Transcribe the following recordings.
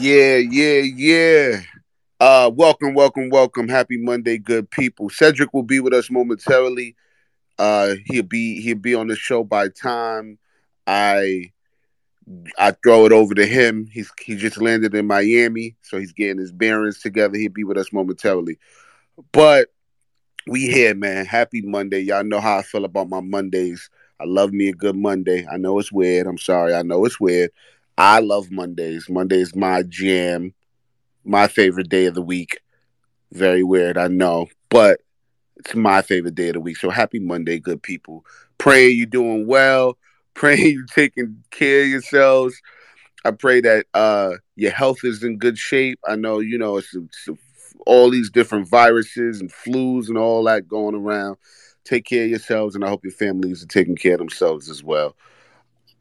Yeah, yeah, yeah. Uh, welcome, welcome, welcome. Happy Monday, good people. Cedric will be with us momentarily. Uh, he'll be he'll be on the show by time I I throw it over to him. He's he just landed in Miami, so he's getting his bearings together. He'll be with us momentarily. But we here, man. Happy Monday. Y'all know how I feel about my Mondays. I love me a good Monday. I know it's weird. I'm sorry. I know it's weird. I love Mondays. Monday is my jam, my favorite day of the week. Very weird, I know, but it's my favorite day of the week. So happy Monday, good people. Pray you're doing well. Praying you're taking care of yourselves. I pray that uh, your health is in good shape. I know, you know, it's, it's all these different viruses and flus and all that going around. Take care of yourselves, and I hope your families are taking care of themselves as well.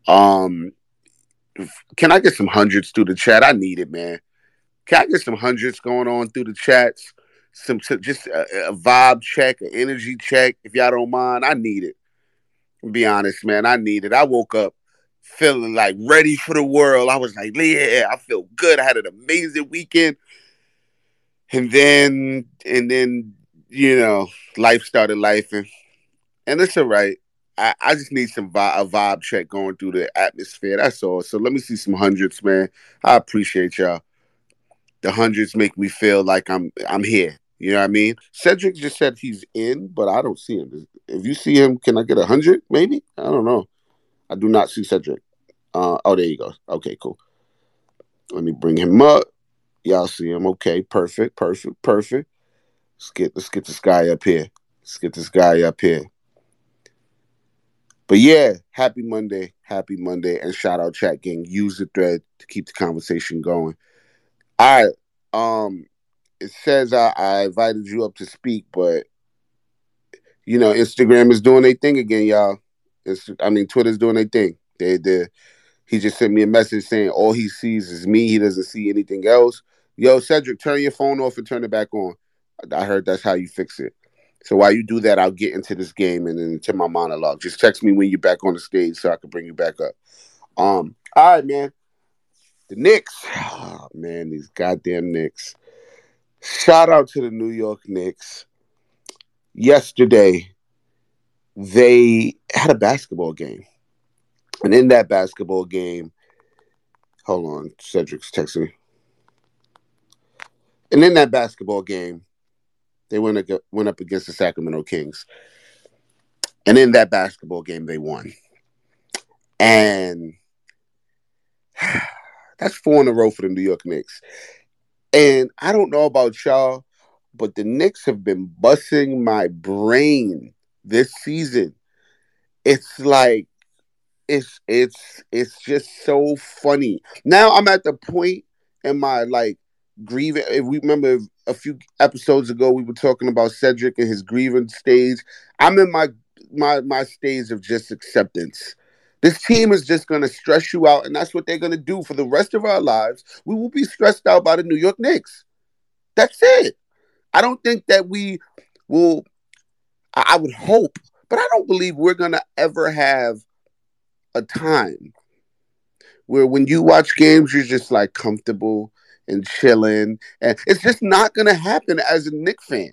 Um, can I get some hundreds through the chat? I need it, man. Can I get some hundreds going on through the chats? Some just a, a vibe check, an energy check, if y'all don't mind. I need it. Be honest, man. I need it. I woke up feeling like ready for the world. I was like, yeah, I feel good. I had an amazing weekend. And then, and then, you know, life started life, and it's all right. I, I just need some vi- a vibe check going through the atmosphere. That's all. So let me see some hundreds, man. I appreciate y'all. The hundreds make me feel like I'm I'm here. You know what I mean? Cedric just said he's in, but I don't see him. If you see him, can I get a hundred? Maybe I don't know. I do not see Cedric. Uh, oh, there you go. Okay, cool. Let me bring him up. Y'all see him? Okay, perfect, perfect, perfect. Let's get let's get this guy up here. Let's get this guy up here. But yeah, happy Monday, happy Monday, and shout out chat gang. Use the thread to keep the conversation going. All right. Um, it says I, I invited you up to speak, but you know, Instagram is doing their thing again, y'all. It's, I mean, Twitter's doing their thing. They they he just sent me a message saying all he sees is me. He doesn't see anything else. Yo, Cedric, turn your phone off and turn it back on. I heard that's how you fix it. So while you do that, I'll get into this game and then into my monologue. Just text me when you're back on the stage so I can bring you back up. Um, all right, man. The Knicks. Oh, man, these goddamn Knicks. Shout out to the New York Knicks. Yesterday, they had a basketball game. And in that basketball game, hold on, Cedric's texting me. And in that basketball game, they went, went up against the Sacramento Kings. And in that basketball game, they won. And that's four in a row for the New York Knicks. And I don't know about y'all, but the Knicks have been busting my brain this season. It's like it's it's it's just so funny. Now I'm at the point in my like grieving. If we remember a few episodes ago, we were talking about Cedric and his grieving stage. I'm in my my my stage of just acceptance. This team is just going to stress you out, and that's what they're going to do for the rest of our lives. We will be stressed out by the New York Knicks. That's it. I don't think that we will. I I would hope, but I don't believe we're going to ever have a time where when you watch games, you're just like comfortable and chilling. And it's just not going to happen as a Knicks fan.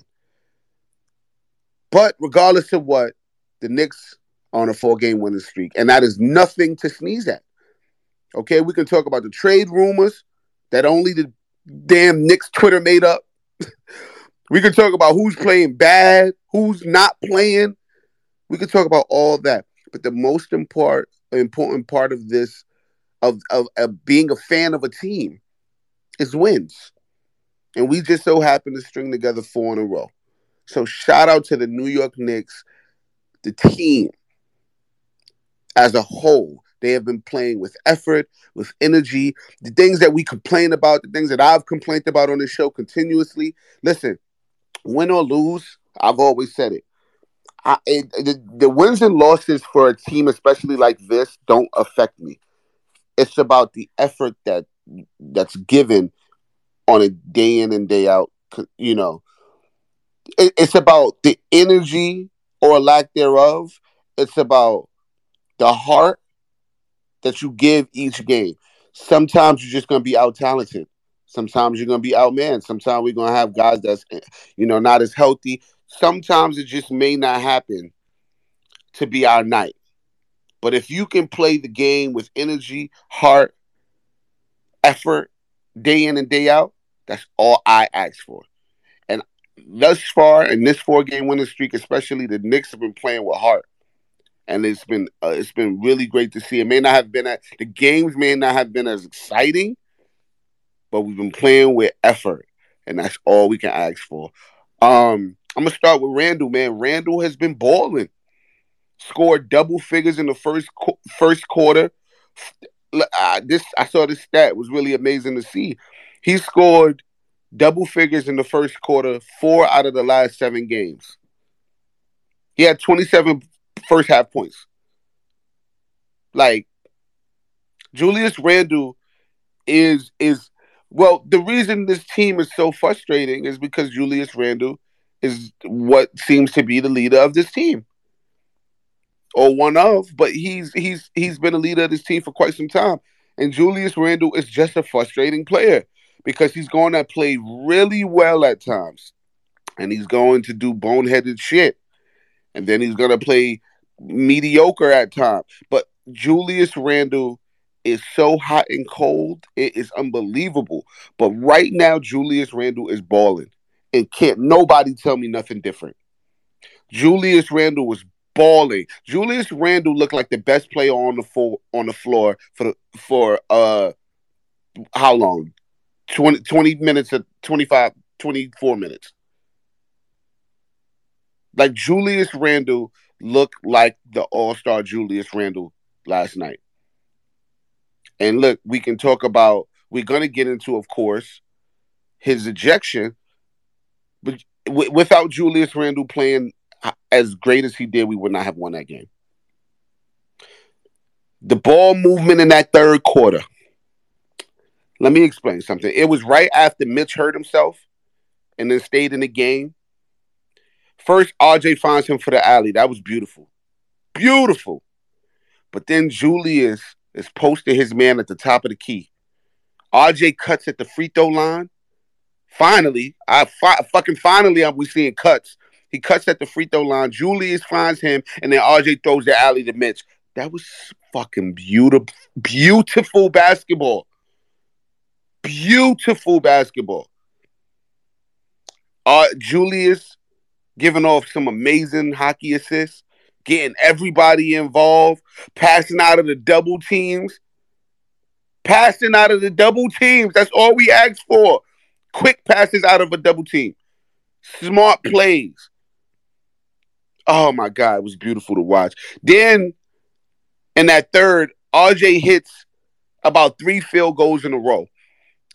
But regardless of what, the Knicks are on a four game winning streak. And that is nothing to sneeze at. Okay, we can talk about the trade rumors that only the damn Knicks Twitter made up. we can talk about who's playing bad, who's not playing. We can talk about all that. But the most important important part of this of, of, of being a fan of a team is wins. And we just so happen to string together four in a row. So shout out to the New York Knicks, the team as a whole. They have been playing with effort, with energy. The things that we complain about, the things that I've complained about on this show continuously. Listen, win or lose, I've always said it. I, it the, the wins and losses for a team, especially like this, don't affect me. It's about the effort that that's given on a day in and day out. You know, it, it's about the energy or lack thereof. It's about the heart that you give each game. Sometimes you're just gonna be out talented. Sometimes you're gonna be out man. Sometimes we're gonna have guys that's eh, you know not as healthy. Sometimes it just may not happen to be our night. But if you can play the game with energy, heart, effort, day in and day out, that's all I ask for. And thus far in this four game winning streak, especially the Knicks have been playing with heart. And it's been uh, it's been really great to see. It may not have been at, the games may not have been as exciting, but we've been playing with effort, and that's all we can ask for. Um, I'm gonna start with Randle, man. Randle has been balling. Scored double figures in the first first quarter. Uh, this I saw this stat was really amazing to see. He scored double figures in the first quarter, four out of the last seven games. He had 27 first half points. Like Julius Randle is is well, the reason this team is so frustrating is because Julius Randle is what seems to be the leader of this team. Or one of, but he's he's he's been a leader of this team for quite some time. And Julius Randle is just a frustrating player because he's going to play really well at times. And he's going to do boneheaded shit. And then he's going to play mediocre at times. But Julius Randle is so hot and cold. It is unbelievable. But right now, Julius Randle is balling, and can't nobody tell me nothing different. Julius Randle was balling. Julius Randle looked like the best player on the floor on the floor for for uh how long? 20, 20 minutes or 25 24 minutes. Like Julius Randle looked like the All-Star Julius Randle last night. And look, we can talk about, we're going to get into, of course, his ejection. But without Julius Randle playing as great as he did, we would not have won that game. The ball movement in that third quarter. Let me explain something. It was right after Mitch hurt himself and then stayed in the game. First, RJ finds him for the alley. That was beautiful. Beautiful. But then Julius is posting his man at the top of the key. RJ cuts at the free throw line. Finally, I fi- fucking finally, we seeing cuts. He cuts at the free throw line. Julius finds him, and then RJ throws the alley to Mitch. That was fucking beautiful, beautiful basketball. Beautiful basketball. Uh, Julius giving off some amazing hockey assists getting everybody involved, passing out of the double teams. Passing out of the double teams. That's all we ask for. Quick passes out of a double team. Smart plays. Oh my God, it was beautiful to watch. Then in that third, RJ hits about three field goals in a row.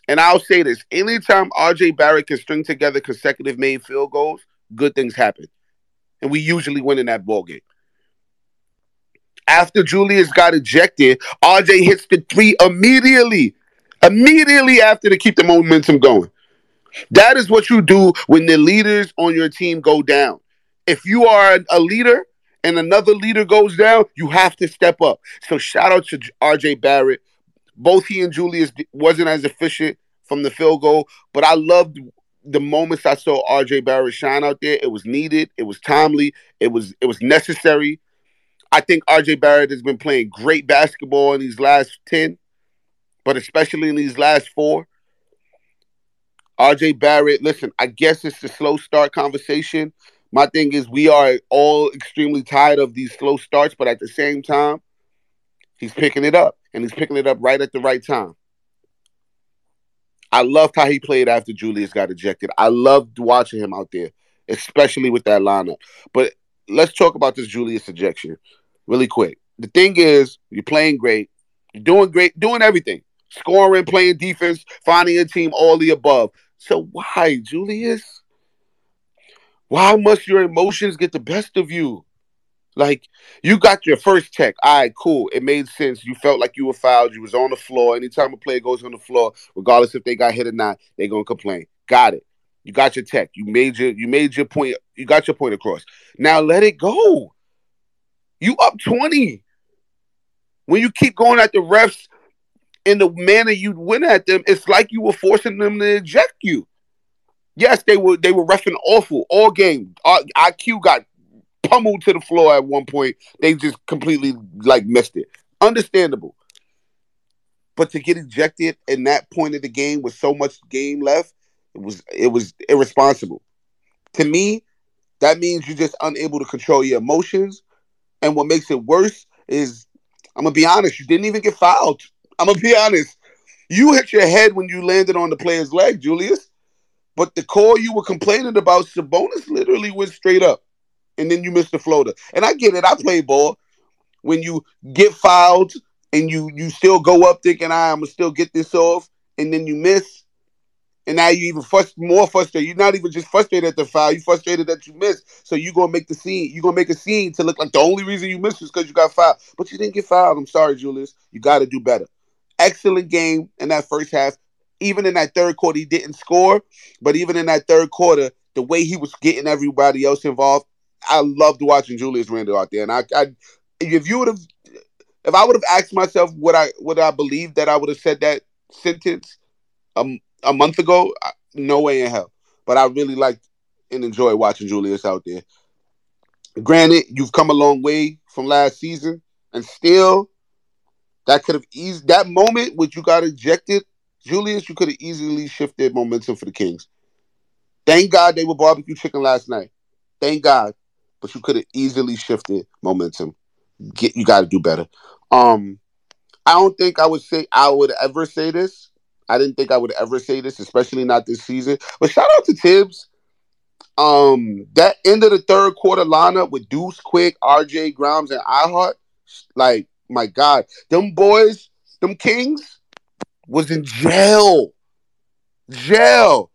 And I'll say this anytime RJ Barrett can string together consecutive main field goals, good things happen. And we usually win in that ball game after Julius got ejected, RJ hits the three immediately. Immediately after to keep the momentum going. That is what you do when the leaders on your team go down. If you are a leader and another leader goes down, you have to step up. So shout out to RJ Barrett. Both he and Julius wasn't as efficient from the field goal, but I loved the moments I saw RJ Barrett shine out there. It was needed, it was timely, it was it was necessary. I think RJ Barrett has been playing great basketball in these last 10, but especially in these last four. RJ Barrett, listen, I guess it's the slow start conversation. My thing is, we are all extremely tired of these slow starts, but at the same time, he's picking it up, and he's picking it up right at the right time. I loved how he played after Julius got ejected. I loved watching him out there, especially with that lineup. But let's talk about this Julius ejection really quick. the thing is, you're playing great, you're doing great, doing everything, scoring, playing defense, finding a team, all the above. So why, Julius? Why must your emotions get the best of you? Like you got your first check. All right, cool. It made sense. You felt like you were fouled. You was on the floor. Anytime a player goes on the floor, regardless if they got hit or not, they're gonna complain. Got it. You got your tech. You made your you made your point. You got your point across. Now let it go. You up 20. When you keep going at the refs in the manner you win at them, it's like you were forcing them to eject you. Yes, they were they were refing awful all game. IQ got pummeled to the floor at one point. They just completely like missed it. Understandable. But to get ejected in that point of the game with so much game left, it was it was irresponsible. To me, that means you're just unable to control your emotions. And what makes it worse is I'm gonna be honest, you didn't even get fouled. I'm gonna be honest. You hit your head when you landed on the player's leg, Julius. But the call you were complaining about, Sabonis literally went straight up and then you missed the floater. And I get it. I play ball. When you get fouled and you you still go up thinking I'm gonna still get this off, and then you miss, and now you even frust- more frustrated. You're not even just frustrated at the foul. You're frustrated that you missed. So you gonna make the scene. You gonna make a scene to look like the only reason you missed is because you got fouled. But you didn't get fouled. I'm sorry, Julius. You got to do better. Excellent game in that first half. Even in that third quarter, he didn't score. But even in that third quarter, the way he was getting everybody else involved, I loved watching Julius Randle out there. And I, I if you would have, if I would have asked myself what I would I believe that I would have said that sentence um, a month ago, no way in hell. But I really liked and enjoy watching Julius out there. Granted, you've come a long way from last season, and still, that could have eased that moment which you got ejected. Julius, you could have easily shifted momentum for the Kings. Thank God they were barbecue chicken last night. Thank God but you could have easily shifted momentum. Get you got to do better. Um, I don't think I would say I would ever say this. I didn't think I would ever say this, especially not this season. But shout out to Thibs. Um, that end of the third quarter lineup with Deuce Quick, RJ Grimes, and iHeart, like my God, them boys, them Kings, was in jail, jail,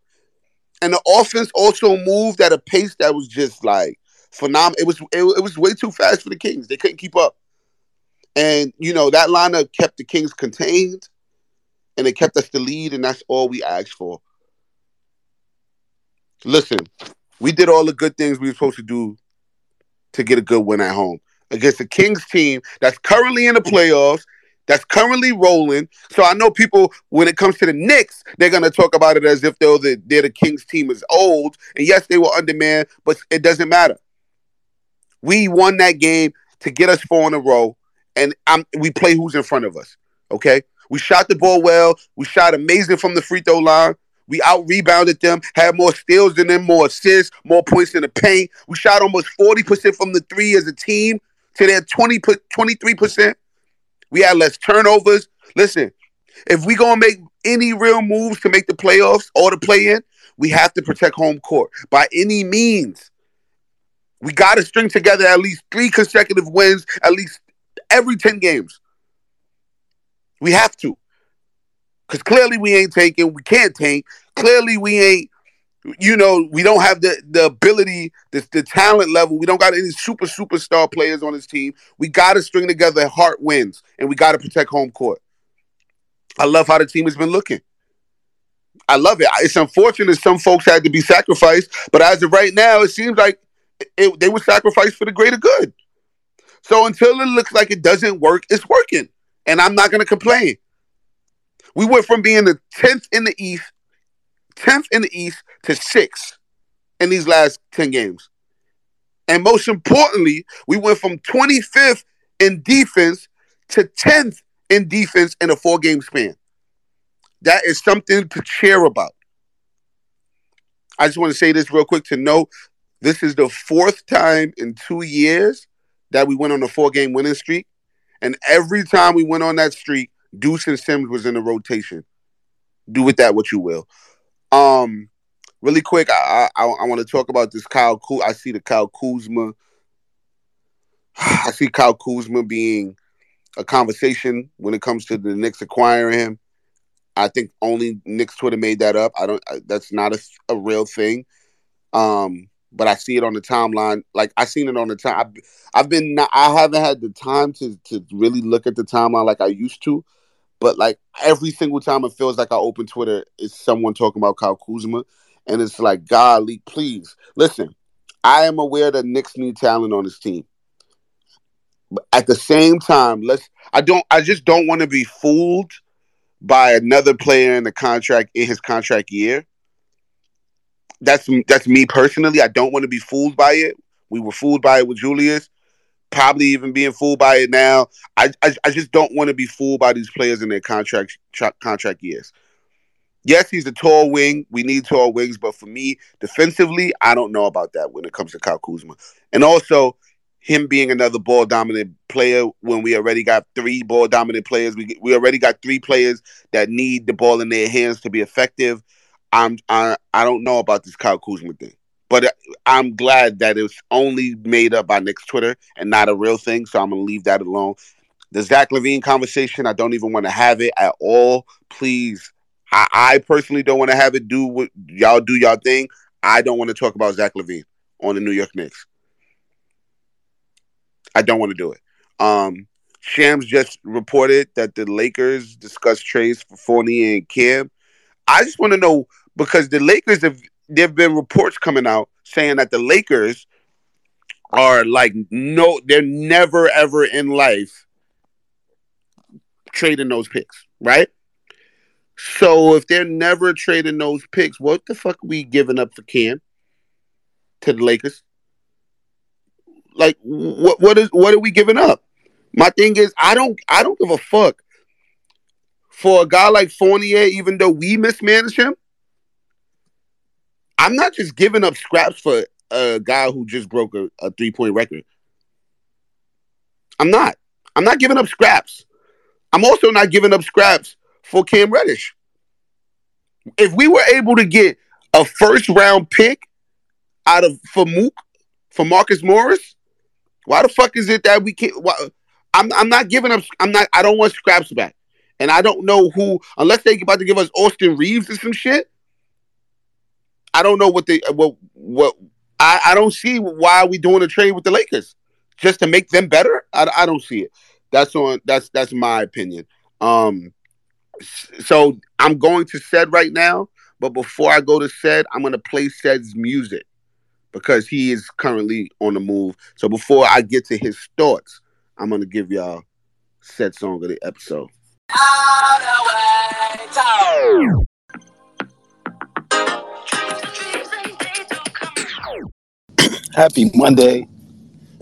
and the offense also moved at a pace that was just like phenomenal. It was it, it was way too fast for the Kings. They couldn't keep up. And you know that lineup kept the Kings contained, and it kept us the lead, and that's all we asked for. Listen, we did all the good things we were supposed to do to get a good win at home against the Kings team that's currently in the playoffs, that's currently rolling. So I know people, when it comes to the Knicks, they're gonna talk about it as if though the, they're the Kings team is old, and yes, they were undermanned, but it doesn't matter. We won that game to get us four in a row, and I'm, we play who's in front of us. Okay, we shot the ball well. We shot amazing from the free throw line. We out rebounded them, had more steals than them, more assists, more points in the paint. We shot almost 40% from the three as a team to their 20, 23%. We had less turnovers. Listen, if we gonna make any real moves to make the playoffs or to play in, we have to protect home court by any means. We got to string together at least three consecutive wins, at least every 10 games. We have to. Because clearly we ain't taking, we can't tank. Clearly we ain't, you know, we don't have the, the ability, the, the talent level. We don't got any super, superstar players on this team. We got to string together heart wins, and we got to protect home court. I love how the team has been looking. I love it. It's unfortunate some folks had to be sacrificed, but as of right now, it seems like it, they were sacrificed for the greater good. So until it looks like it doesn't work, it's working. And I'm not going to complain. We went from being the 10th in the East, 10th in the East to six in these last 10 games. And most importantly, we went from 25th in defense to 10th in defense in a four game span. That is something to cheer about. I just want to say this real quick to know this is the fourth time in two years that we went on a four game winning streak. And every time we went on that streak, Deuce and Sims was in the rotation. Do with that what you will. Um, really quick, I I, I want to talk about this Kyle. Kuz- I see the Kyle Kuzma I see Kyle Kuzma being a conversation when it comes to the Knicks acquiring him. I think only Knicks Twitter made that up. I don't. That's not a, a real thing. Um, but I see it on the timeline. Like I seen it on the time. I've, I've been. Not, I haven't had the time to to really look at the timeline like I used to. But like every single time it feels like I open Twitter, it's someone talking about Kyle Kuzma, and it's like, golly, please listen. I am aware that Knicks need talent on his team. But at the same time, let's. I don't. I just don't want to be fooled by another player in the contract in his contract year. That's that's me personally. I don't want to be fooled by it. We were fooled by it with Julius. Probably even being fooled by it now. I I, I just don't want to be fooled by these players in their contract contract years. Yes, he's a tall wing. We need tall wings, but for me, defensively, I don't know about that when it comes to Kyle Kuzma. And also, him being another ball dominant player when we already got three ball dominant players. We we already got three players that need the ball in their hands to be effective. I'm I I don't know about this Kyle Kuzma thing, but I'm glad that it's only made up by Knicks Twitter and not a real thing. So I'm gonna leave that alone. The Zach LaVine conversation, I don't even want to have it at all. Please, I, I personally don't want to have it. Do what y'all do y'all thing. I don't want to talk about Zach LaVine on the New York Knicks. I don't want to do it. Um, Shams just reported that the Lakers discussed trades for Fournier and Cam. I just want to know because the Lakers have there've been reports coming out saying that the Lakers are like no, they're never ever in life trading those picks, right? So if they're never trading those picks, what the fuck are we giving up for Cam to the Lakers? Like what what is what are we giving up? My thing is I don't I don't give a fuck for a guy like Fournier, even though we mismanage him. I'm not just giving up scraps for a guy who just broke a, a three point record. I'm not. I'm not giving up scraps. I'm also not giving up scraps for Cam Reddish. If we were able to get a first round pick out of for Mook, for Marcus Morris, why the fuck is it that we can't? Why, I'm I'm not giving up. I'm not. I don't want scraps back, and I don't know who unless they about to give us Austin Reaves or some shit. I don't know what they what what. I, I don't see why we doing a trade with the Lakers just to make them better. I, I don't see it. That's on. That's that's my opinion. Um, so I'm going to Ced right now, but before I go to Ced, I'm gonna play Ced's music because he is currently on the move. So before I get to his thoughts, I'm gonna give y'all Ced song of the episode. Happy Monday.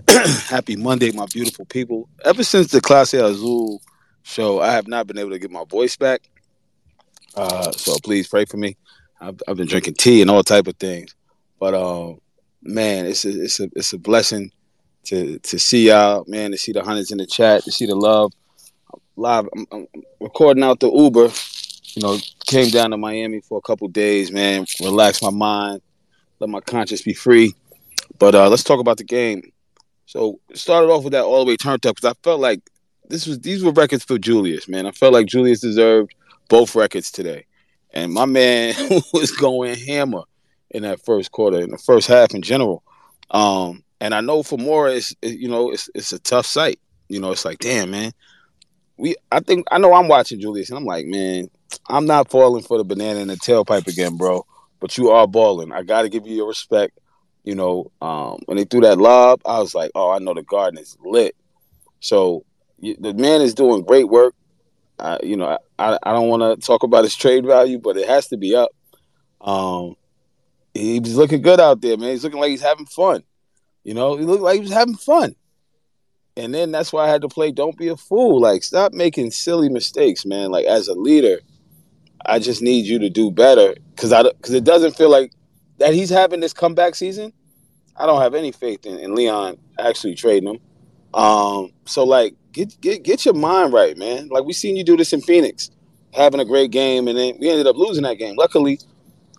Happy Monday, my beautiful people. Ever since the Clase Azul show, I have not been able to get my voice back. Uh, so please pray for me. I've, I've, been drinking tea and all type of things, but um, man, it's a it's a it's a blessing to to see y'all, man, to see the hundreds in the chat, to see the love. Live, I'm, I'm recording out the Uber. You know, came down to Miami for a couple days, man. Relax my mind, let my conscience be free. But uh, let's talk about the game. So started off with that all the way turnt up because I felt like this was these were records for Julius, man. I felt like Julius deserved both records today, and my man was going hammer in that first quarter, in the first half in general. Um, and I know for more, it's you know it's it's a tough sight. You know, it's like damn man. We I think I know I'm watching Julius, and I'm like, man, I'm not falling for the banana in the tailpipe again, bro. But you are balling. I got to give you your respect. You know, um, when they threw that lob, I was like, oh, I know the garden is lit. So the man is doing great work. Uh, you know, I, I don't want to talk about his trade value, but it has to be up. Um, he's looking good out there, man. He's looking like he's having fun. You know, he looked like he was having fun. And then that's why I had to play Don't Be a Fool. Like, stop making silly mistakes, man. Like, as a leader, I just need you to do better because I because it doesn't feel like that he's having this comeback season. I don't have any faith in, in Leon actually trading him. Um, so like, get get get your mind right, man. Like we seen you do this in Phoenix, having a great game, and then we ended up losing that game. Luckily,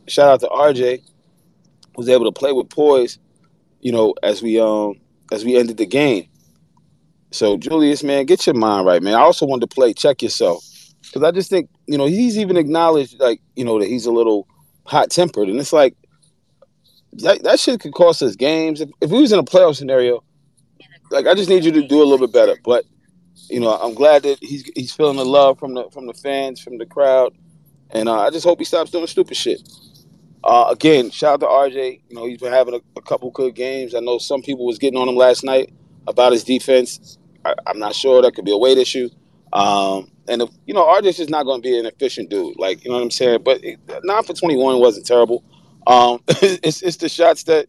shout out to RJ, was able to play with poise, you know, as we um as we ended the game. So Julius, man, get your mind right, man. I also wanted to play check yourself because I just think you know he's even acknowledged like you know that he's a little hot tempered, and it's like that, that shit could cost us games. If, if we was in a playoff scenario, like I just need you to do a little bit better. But you know, I'm glad that he's he's feeling the love from the from the fans, from the crowd, and uh, I just hope he stops doing stupid shit. Uh, again, shout out to RJ. You know, he's been having a, a, couple good games. I know some people was getting on him last night about his defense. I, am not sure that could be a weight issue. Um, and if, you know, RJ's just not going to be an efficient dude. Like you know what I'm saying. But nine for 21 wasn't terrible. Um, it's it's the shots that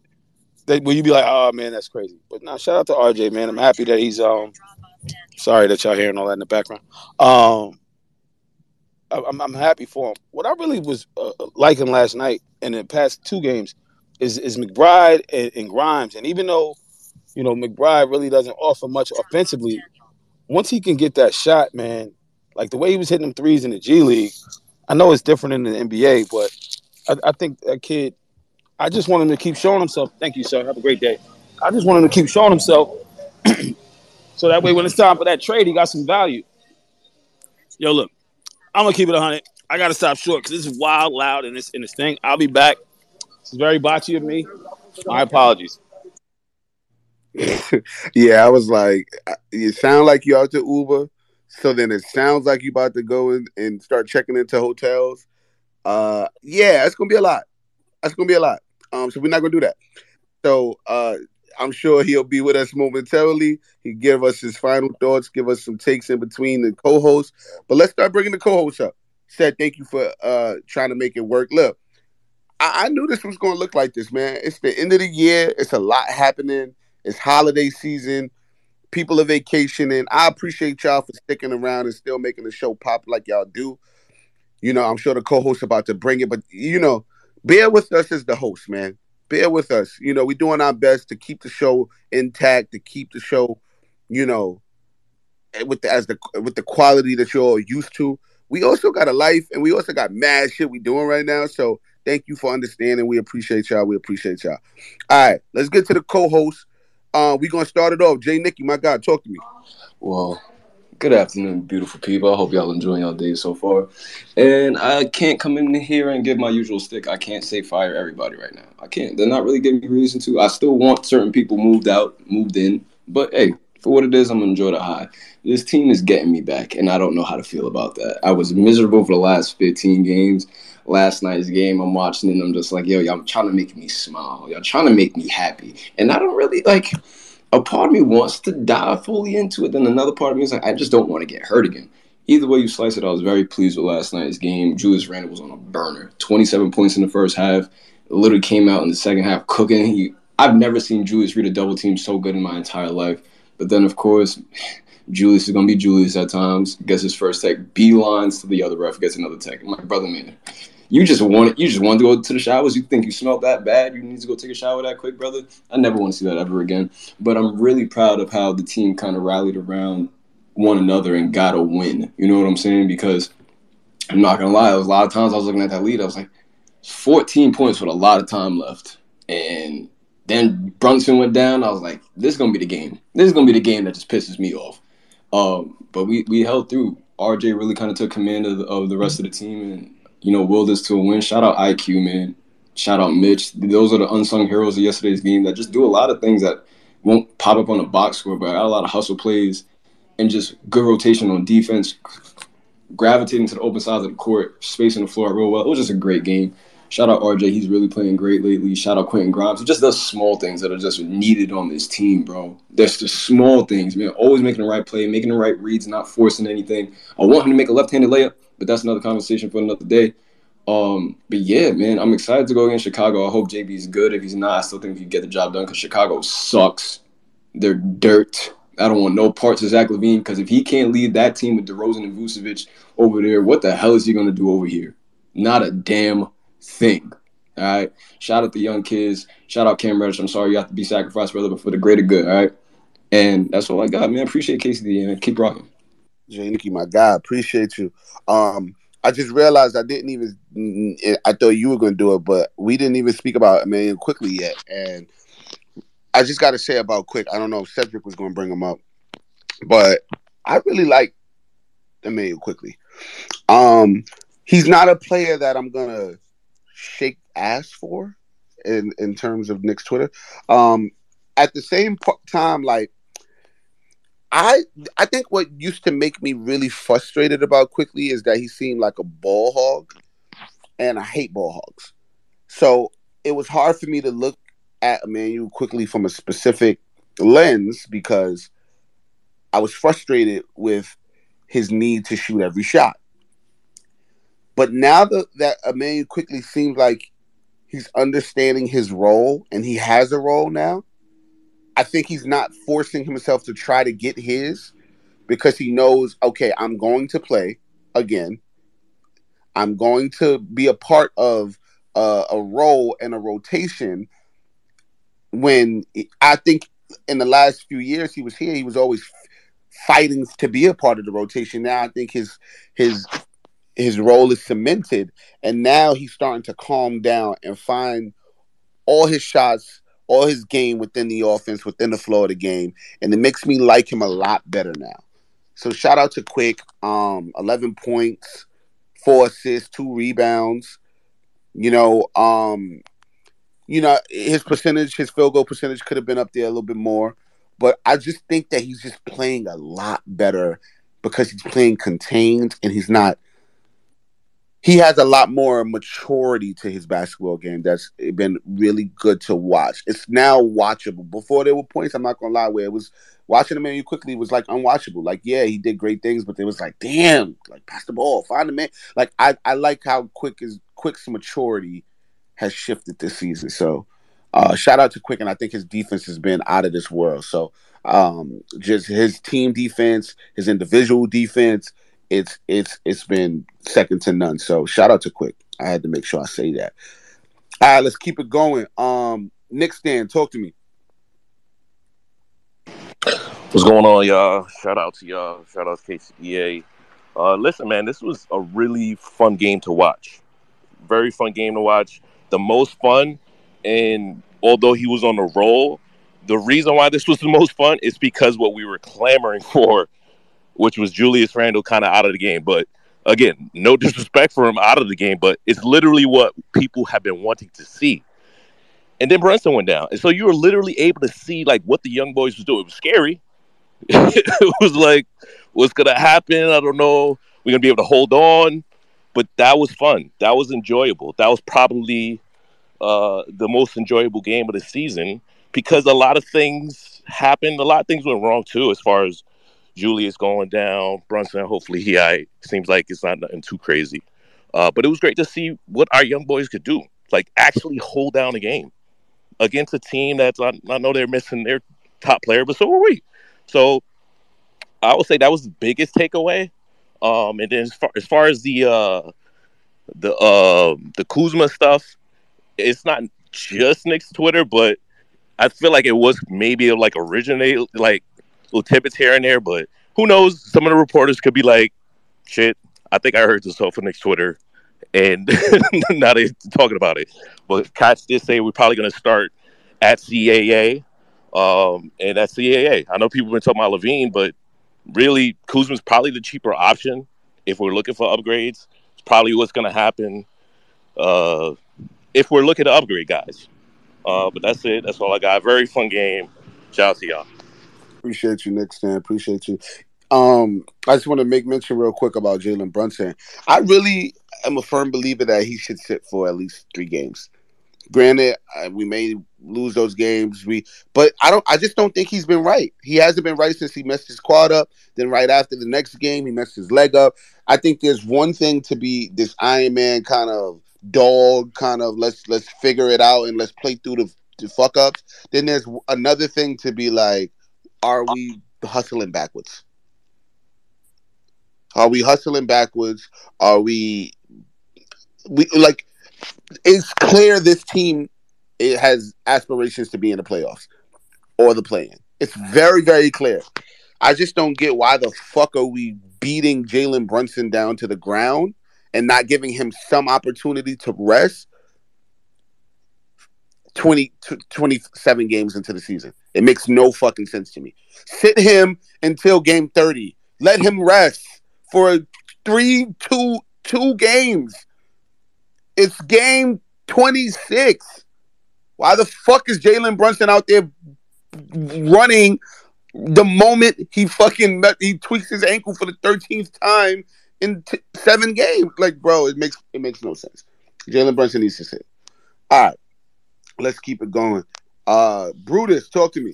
that where you be like, oh man, that's crazy. But now, shout out to RJ, man. I'm happy that he's um. Sorry that y'all hearing all that in the background. Um, I'm, I'm happy for him. What I really was uh, liking last night and the past two games is is McBride and, and Grimes. And even though you know McBride really doesn't offer much offensively, once he can get that shot, man, like the way he was hitting them threes in the G League, I know it's different in the NBA, but I, I think that kid. I just want him to keep showing himself. Thank you, sir. Have a great day. I just want him to keep showing himself, so that way when it's time for that trade, he got some value. Yo, look, I'm gonna keep it 100. I gotta stop short because this is wild, loud, and this in this thing. I'll be back. This is very botchy of me. My apologies. yeah, I was like, you sound like you out to Uber. So then it sounds like you about to go in and start checking into hotels. Uh, yeah, it's gonna be a lot. That's gonna be a lot. Um, so we're not gonna do that. So uh, I'm sure he'll be with us momentarily. He give us his final thoughts, give us some takes in between the co-hosts. But let's start bringing the co-hosts up. Ced thank you for uh trying to make it work. Look, I, I knew this was gonna look like this, man. It's the end of the year. It's a lot happening. It's holiday season. People are vacationing. I appreciate y'all for sticking around and still making the show pop like y'all do. You know, I'm sure the co-host about to bring it, but you know, bear with us as the host, man. Bear with us. You know, we're doing our best to keep the show intact, to keep the show, you know, eh, with the as the with the quality that you're all used to. We also got a life, and we also got mad shit we doing right now. So thank you for understanding. We appreciate y'all. We appreciate y'all. All right, let's get to the co-host. Uh, we gonna start it off. Jay Knicky, my God, talk to me. Well, good afternoon, beautiful people. I hope y'all enjoying y'all day so far. And I can't come in here and give my usual stick. I can't say fire everybody right now. I can't. They're not really giving me reason to. I still want certain people moved out, moved in. But hey, for what it is, I'm gonna enjoy the high. This team is getting me back, and I don't know how to feel about that. I was miserable for the last 15 games. Last night's game, I'm watching and I'm just like, yo, y'all trying to make me smile. Y'all trying to make me happy. And I don't really like a part of me wants to dive fully into it, then another part of me is like, I just don't want to get hurt again. Either way you slice it, I was very pleased with last night's game. Julius Randle was on a burner. 27 points in the first half. Literally came out in the second half cooking. He, I've never seen Julius read a double team so good in my entire life. But then, of course, Julius is going to be Julius at times. Gets his first tech, beelines to the other ref, gets another tech. Like, brother, man, you just want you just want to go to the showers. You think you smell that bad? You need to go take a shower that quick, brother. I never want to see that ever again. But I'm really proud of how the team kind of rallied around one another and got a win. You know what I'm saying? Because I'm not gonna lie, a lot of times I was looking at that lead. I was like, 14 points with a lot of time left, and then Brunson went down. I was like, this is gonna be the game. This is gonna be the game that just pisses me off. Um, but we we held through. RJ really kind of took command of the, of the rest of the team and you know, willed us to a win. Shout out IQ, man. Shout out Mitch. Those are the unsung heroes of yesterday's game that just do a lot of things that won't pop up on a box score, but got a lot of hustle plays and just good rotation on defense, gravitating to the open sides of the court, spacing the floor real well. It was just a great game. Shout out RJ. He's really playing great lately. Shout out Quentin Grimes. Just does small things that are just needed on this team, bro. There's just small things, man. Always making the right play, making the right reads, not forcing anything. I want him to make a left-handed layup but that's another conversation for another day. Um, but yeah, man, I'm excited to go against Chicago. I hope JB is good. If he's not, I still think he can get the job done because Chicago sucks. They're dirt. I don't want no parts of Zach LaVine because if he can't lead that team with DeRozan and Vucevic over there, what the hell is he going to do over here? Not a damn thing. All right. Shout out the young kids. Shout out Cam Reddish. I'm sorry you have to be sacrificed, brother, but for the greater good. All right. And that's all I got, man. Appreciate KCD and keep rocking. Jay Knicky, my guy, appreciate you. Um, I just realized I didn't even. I thought you were going to do it, but we didn't even speak about Immanuel Quickley yet. And I just got to say about Quick. I don't know if Cedric was going to bring him up. but I really like Immanuel Quickley. Um, he's not a player that I'm gonna shake ass for in in terms of Knicks Twitter. Um, at the same time, like I I think what used to make me really frustrated about Quickley is that he seemed like a ball hog, and I hate ball hogs. So it was hard for me to look at Immanuel Quickley from a specific lens because I was frustrated with his need to shoot every shot. But now that that Immanuel Quickley seems like he's understanding his role and he has a role now, I think he's not forcing himself to try to get his because he knows, okay, I'm going to play again. I'm going to be a part of uh, a role and a rotation. When I think in the last few years he was here, he was always fighting to be a part of the rotation. Now I think his his his role is cemented, and now he's starting to calm down and find all his shots, all his game within the offense, within the flow of the game, and it makes me like him a lot better now. So shout out to Quick, um, eleven points, four assists, two rebounds. You know, um, you know his percentage, his field goal percentage could have been up there a little bit more, but I just think that he's just playing a lot better because he's playing contained and he's not he has a lot more maturity to his basketball game that's been really good to watch. It's now watchable. Before there were points, I'm not gonna lie, where it was watching him man Quickley was like unwatchable. Like, yeah, he did great things, but it was like, damn, like pass the ball, find the man. Like I, I like how quick is quick's maturity has shifted this season. So uh shout out to Quick, and I think his defense has been out of this world. So um just his team defense, his individual defense, it's it's it's been second to none. So shout out to Quick. I had to make sure I say that. All right, let's keep it going. Um, Knicks Stan, talk to me. What's going on, y'all? Shout out to y'all. Shout out to KCBA. Uh, listen, man, this was a really fun game to watch. Very fun game to watch. The most fun, and although he was on the roll, the reason why this was the most fun is because what we were clamoring for which was Julius Randle kind of out of the game. But again, no disrespect for him out of the game, but it's literally what people have been wanting to see. And then Brunson went down. And so you were literally able to see like what the young boys was doing. It was scary. it was like, what's gonna happen? I don't know. We're gonna be able to hold on. But that was fun. That was enjoyable. That was probably uh, the most enjoyable game of the season because a lot of things happened. A lot of things went wrong too, as far as Julius going down, Brunson. Hopefully he I seems like it's not nothing too crazy. Uh, but it was great to see what our young boys could do, like actually hold down a game against a team that's I, I know they're missing their top player, but so are we. So I would say that was the biggest takeaway. Um, and then as far as, far as the uh, the uh, the Kuzma stuff, it's not just Knicks Twitter, but I feel like it was maybe like originate like little tidbits here and there, but who knows? Some of the reporters could be like, shit, I think I heard this off of Knicks Twitter. And now they're talking about it. But Cots did say we're probably going to start at CAA. Um, and at CAA. I know people have been talking about LaVine, but really, Kuzma's probably the cheaper option if we're looking for upgrades. It's probably what's going to happen uh, if we're looking to upgrade guys. Uh, but that's it. That's all I got. Very fun game. Shout out to y'all. Appreciate you, Knicks Stan. Appreciate you. Um, I just want to make mention real quick about Jalen Brunson. I really am a firm believer that he should sit for at least three games. Granted, uh, we may lose those games. We, but I don't. I just don't think he's been right. He hasn't been right since he messed his quad up. Then right after the next game, he messed his leg up. I think there's one thing to be this Iron Man kind of dog, kind of let's let's figure it out and let's play through the, the fuck ups. Then there's another thing to be like, are we hustling backwards? Are we hustling backwards? Are we we like it's clear this team it has aspirations to be in the playoffs or the play in. It's very, very clear. I just don't get why the fuck are we beating Jalen Brunson down to the ground and not giving him some opportunity to rest 20, 27 games into the season. It makes no fucking sense to me. Sit him until game 30. Let him rest for three, two, two games. It's game 26. Why the fuck is Jalen Brunson out there running the moment he fucking he tweaks his ankle for the 13th time in t- seven games? Like, bro, it makes it makes no sense. Jalen Brunson needs to sit. All right, let's keep it going. Uh, Brutus, talk to me.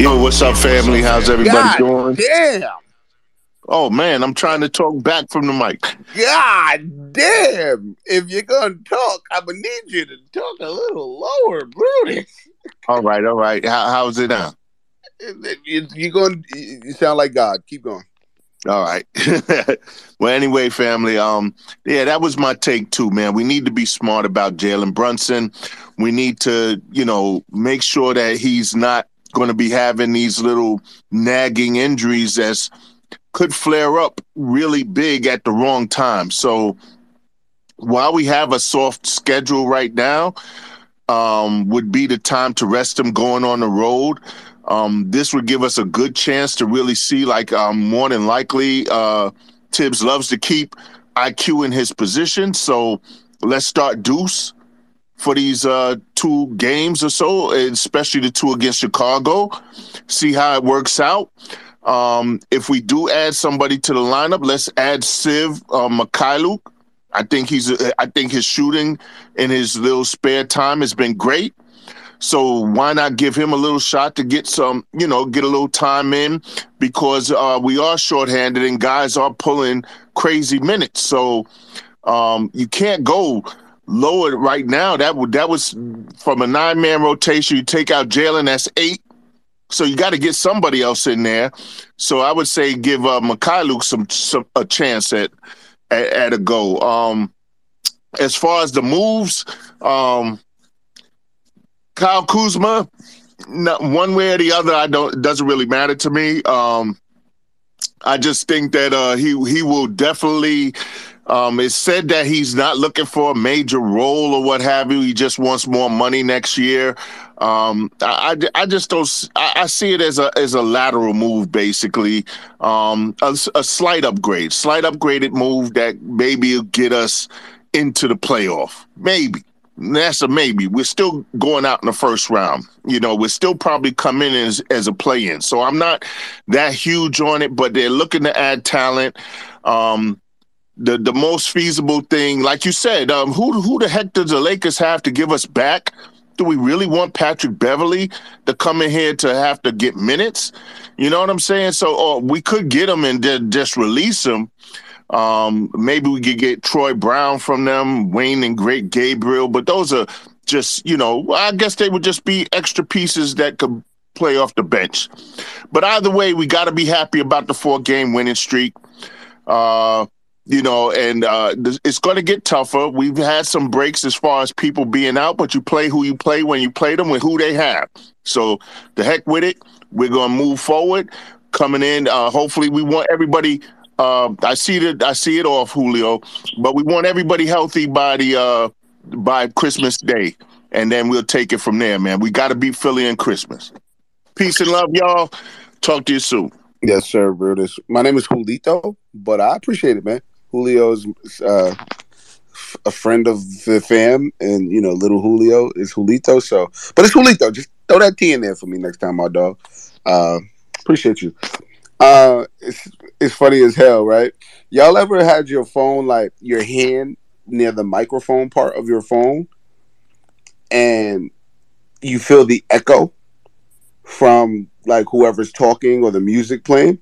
Yo, what's up, family? How's everybody God doing? damn. Oh man, I'm trying to talk back from the mic. God damn! If you're gonna talk, I'm gonna need you to talk a little lower, Brutus. All right, all right. How, how's it now? You, you're going. You sound like God. Keep going. All right. well, anyway, family. Um, yeah, that was my take too, man. We need to be smart about Jalen Brunson. We need to, you know, make sure that he's not going to be having these little nagging injuries that's could flare up really big at the wrong time. So while we have a soft schedule right now, um, would be the time to rest him going on the road. Um, this would give us a good chance to really see, like, um, more than likely, uh, Thibs loves to keep IQ in his position. So let's start Deuce for these uh, two games or so, especially the two against Chicago. See how it works out. Um, if we do add somebody to the lineup, let's add Siv uh, Mykhailiuk. I think he's. I think his shooting in his little spare time has been great. So why not give him a little shot to get some, you know, get a little time in because uh, we are shorthanded and guys are pulling crazy minutes. So um, you can't go lower right now. That would that was from a nine man rotation. You take out Jalen, that's eight. So you got to get somebody else in there. So I would say give uh, Mykhailiuk some, some a chance at, at at a go. Um, as far as the moves, um, Kyle Kuzma, not one way or the other, I don't. Doesn't really matter to me. Um, I just think that uh, he he will definitely. Um, it's said that he's not looking for a major role or what have you. He just wants more money next year. Um, I, I, I just don't. I, I see it as a as a lateral move, basically, um, a, a slight upgrade, slight upgraded move that maybe will get us into the playoff. Maybe that's a maybe. We're still going out in the first round. You know, we're still probably coming in as, as a play in. So I'm not that huge on it, but they're looking to add talent. Um, the the most feasible thing, like you said, um, who who the heck does the Lakers have to give us back? Do we really want Patrick Beverly to come in here to have to get minutes? You know what I'm saying? So, or we could get him and then just release him. Um, maybe we could get Troy Brown from them, Wayne and Great Gabriel, but those are just, you know, I guess they would just be extra pieces that could play off the bench. But either way, we got to be happy about the four game winning streak. Uh, you know, and uh, it's going to get tougher. We've had some breaks as far as people being out, but you play who you play when you play them with who they have. So the heck with it. We're going to move forward. Coming in, uh, hopefully, we want everybody uh, I see it. I see it off, Julio. But we want everybody healthy by the uh, by Christmas Day, and then we'll take it from there, man. We got to beat Philly and Christmas. Peace and love, y'all. Talk to you soon. Yes, sir, Brutus. My name is Julito, but I appreciate it, man. Julio's uh, a friend of the fam, and you know, little Julio is Julito. So, but it's Julito. Just throw that T in there for me next time, my dog. Uh, appreciate you. Uh, it's it's funny as hell, right? Y'all ever had your phone like your hand near the microphone part of your phone, and you feel the echo from like whoever's talking or the music playing?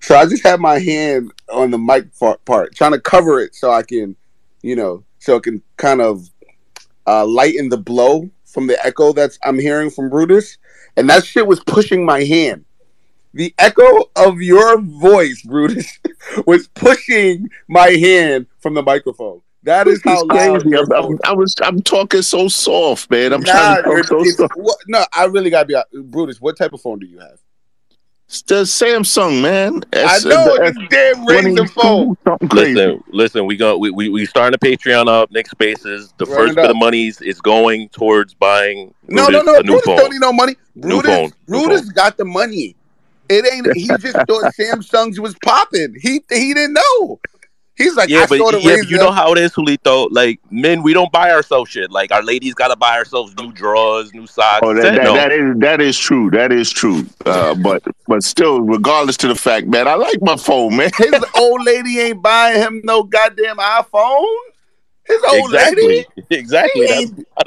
So I just had my hand on the mic part, trying to cover it so I can, you know, so it can kind of uh, lighten the blow from the echo that's I'm hearing from Brutus, and that shit was pushing my hand the echo of your voice, Brutus, was pushing my hand from the microphone. That is how. Crazy. I'm, I'm, I was. I'm talking so soft, man. I'm nah, trying to talk so soft. What, no, I really gotta be uh, Brutus. What type of phone do you have? It's the Samsung, man. I S- know the it's damn Razor phone. Listen, listen, we go we, we we starting a Patreon up, Nick Spaces. The Run first it bit of monies is going towards buying No, Brutus no, no. a new Brutus phone. don't need no money. New Brutus, phone. New Brutus phone. got the money. It ain't. He just thought Samsung's was popping. He he didn't know. He's like, yeah, I but, saw the yeah, but you know how it is, Julito. Like men, we don't buy ourselves shit. Like our ladies gotta buy ourselves new drawers, new socks. Oh, that, that, that is that is true. That is true. Uh, but but still, regardless to the fact, man, I like my phone, man. His old lady ain't buying him no goddamn iPhone. His old exactly, lady, exactly. She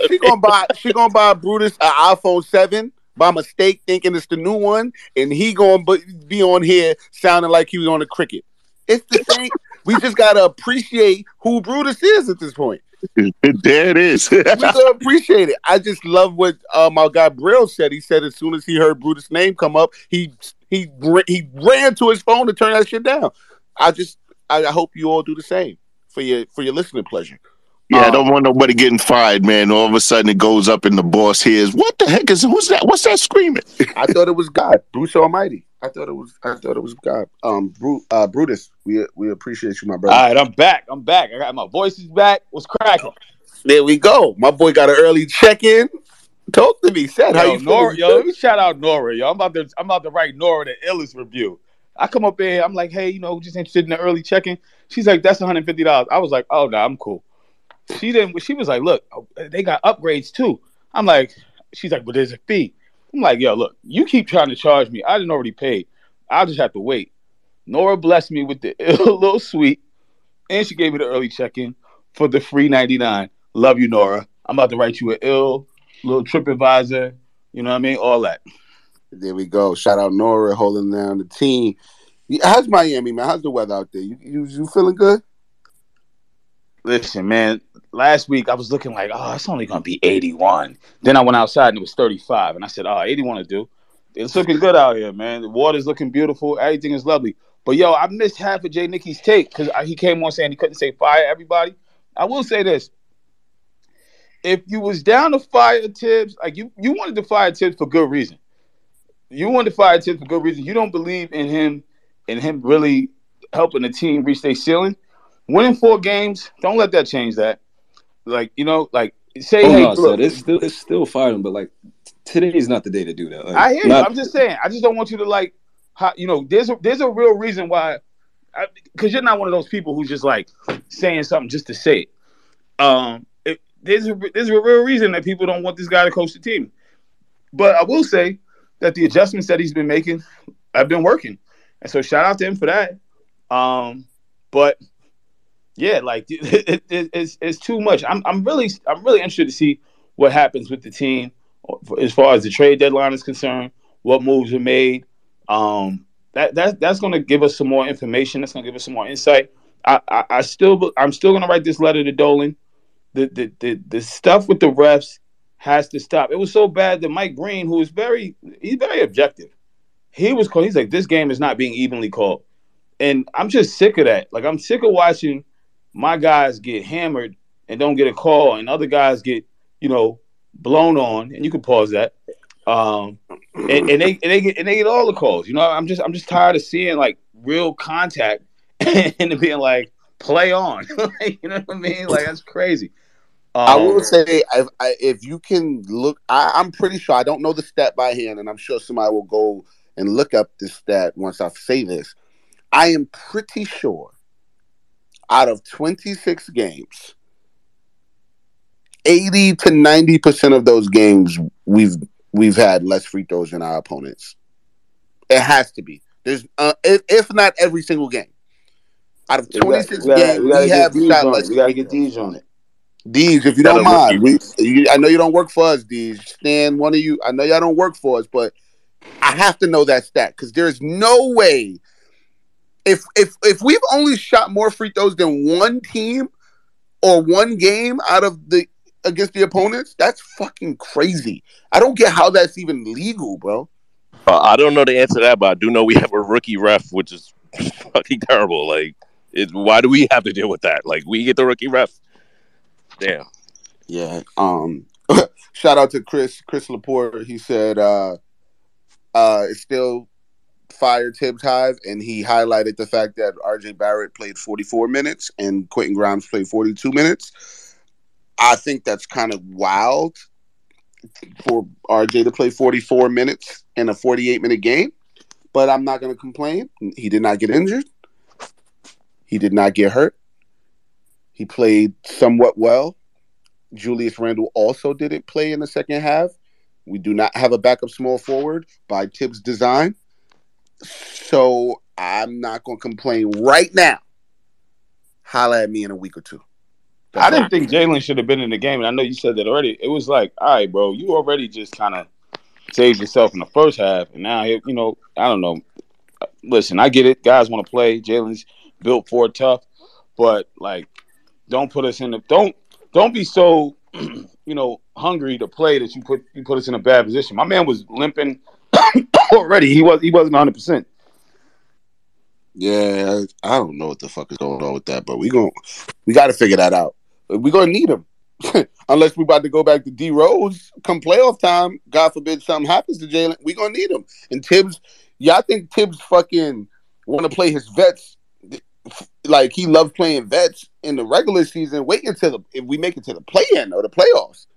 she gonna buy she gonna buy Brutus an iPhone seven by mistake, thinking it's the new one, and he gonna be on here sounding like he was on the cricket. It's the same. we just gotta appreciate who Brutus is at this point. there it is. We gotta appreciate it. I just love what uh, my guy Brill said. He said as soon as he heard Brutus' name come up, he he he ran to his phone to turn that shit down. I just I, I hope you all do the same for your for your listening pleasure. Yeah, I Um, don't want nobody getting fired, man. All of a sudden, it goes up, and the boss hears, "What the heck is? Who's that? What's that screaming?" I thought it was God, Bruce Almighty. I thought it was I thought it was God. Um, Bru- uh, Brutus, we we appreciate you, my brother. All right, I'm back. I'm back. I got my voice is back. What's cracking? there we go. My boy got an early check in. Talk to me, said how you Nora, feeling? yo, let me shout out Nora. Yo, I'm about to I'm about to write Nora the illest review. I come up there, I'm like, hey, you know, just interested in the early check-in. She's like, that's 150 dollars. I was like, oh no, I'm cool. She didn't. She was like, look, oh, they got upgrades too. I'm like, she's like, but there's a fee. I'm like, yo, look, you keep trying to charge me. I didn't already pay. I'll just have to wait. Nora blessed me with the little suite, and she gave me the early check-in for the free 99. Love you, Nora. I'm about to write you an ill little trip advisor. You know what I mean? All that. There we go. Shout out Nora holding down the team. How's Miami, man? How's the weather out there? You you, you feeling good? Listen, man. Last week I was looking like, oh, it's only gonna be 81. Then I went outside and it was 35, and I said, oh, 81 to do. It's looking good out here, man. The water's looking beautiful. Everything is lovely. But yo, I missed half of Jay Knicky's take because he came on saying he couldn't say fire everybody. I will say this: if you was down to fire Thibs, like you, you wanted to fire Thibs for good reason. You wanted to fire Thibs for good reason. You don't believe in him, in him really helping the team reach their ceiling. Winning four games, don't let that change that. Like you know, like say, Oh hey, no, son, it's still it's still fighting, but like today is not the day to do that. Like, I hear you. I'm just saying. I just don't want you to like, how, you know, there's a there's a real reason why, because you're not one of those people who's just like saying something just to say it. Um, it, there's a there's a real reason that people don't want this guy to coach the team. But I will say that the adjustments that he's been making have been working, and so shout out to him for that. Um, but yeah, like it, it, it's it's too much. I'm I'm really I'm really interested to see what happens with the team as far as the trade deadline is concerned. What moves are made. Um, that that that's going to give us some more information. That's going to give us some more insight. I, I I still I'm still going to write this letter to Dolan. The, the the the stuff with the refs has to stop. It was so bad that Mike Breen, who is very he's very objective, he was called. He's like this game is not being evenly called, and I'm just sick of that. Like I'm sick of watching my guys get hammered and don't get a call, and other guys get you know blown on. And you can pause that. Um, and, and they and they get and they get all the calls. You know, I'm just I'm just tired of seeing like real contact and being like play on. Like, you know what I mean? Like that's crazy. Um, I will say, if, if you can look, I, I'm pretty sure I don't know the stat by hand, and I'm sure somebody will go and look up this stat once I say this. I am pretty sure out of 26 games, 80 to 90 percent of those games we've we've had less free throws than our opponents. It has to be. There's uh, if, if not every single game. Out of we gotta- 26 we gotta- games, we we, gotta get have shot less. We gotta get throws. Deej on it. Deej, if you don't mind, we, you, I know you don't work for us, Deej. Stan, one of you, I know y'all don't work for us, but I have to know that stat because there's no way. If if if we've only shot more free throws than one team or one game out of the against the opponents, that's fucking crazy. I don't get how that's even legal, bro. Uh, I don't know the answer to that, but I do know we have a rookie ref, which is fucking terrible. Like, it, why do we have to deal with that? Like, we get the rookie ref. Damn. Yeah. Um shout out to Chris, Chris Laporte. He said uh uh it's still fire Thibs Hive, and he highlighted the fact that RJ Barrett played 44 minutes and Quentin Grimes played 42 minutes. I think that's kind of wild for RJ to play 44 minutes in a 48 minute game, but I'm not going to complain. He did not get injured. He did not get hurt. He played somewhat well. Julius Randle also didn't play in the second half. We do not have a backup small forward by Thibs design. So I'm not going to complain right now. Holla at me in a week or two. I didn't think Jalen should have been in the game, and I know you said that already. It was like, all right, bro, you already just kind of saved yourself in the first half, and now you know, I don't know. Listen, I get it. Guys want to play. Jalen's built for tough, but like, don't put us in the don't don't be so you know hungry to play that you put you put us in a bad position. My man was limping already. He was he wasn't hundred percent. Yeah, I don't know what the fuck is going on with that, but we going we got to figure that out. We're gonna need him. Unless we're about to go back to D Rose come playoff time, God forbid something happens to Jalen, we gonna need him. And Thibs, yeah, I think Thibs fucking want to play his vets. Like he loves playing vets in the regular season. Wait until the, if we make it to the play in or the playoffs,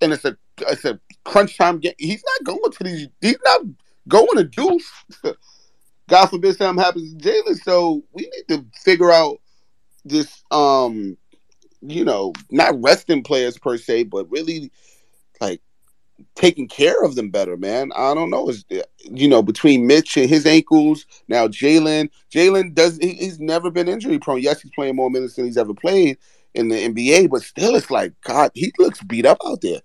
and it's a it's a crunch time game. He's not going to these. He's not going to deuce. God forbid something happens to Jalen. So we need to figure out this um you know, not resting players per se, but really like taking care of them better, man. I don't know. Is you know between Mitch and his ankles now, Jalen. Jalen does. He, he's never been injury prone. Yes, he's playing more minutes than he's ever played in the NBA, but still, it's like God. He looks beat up out there,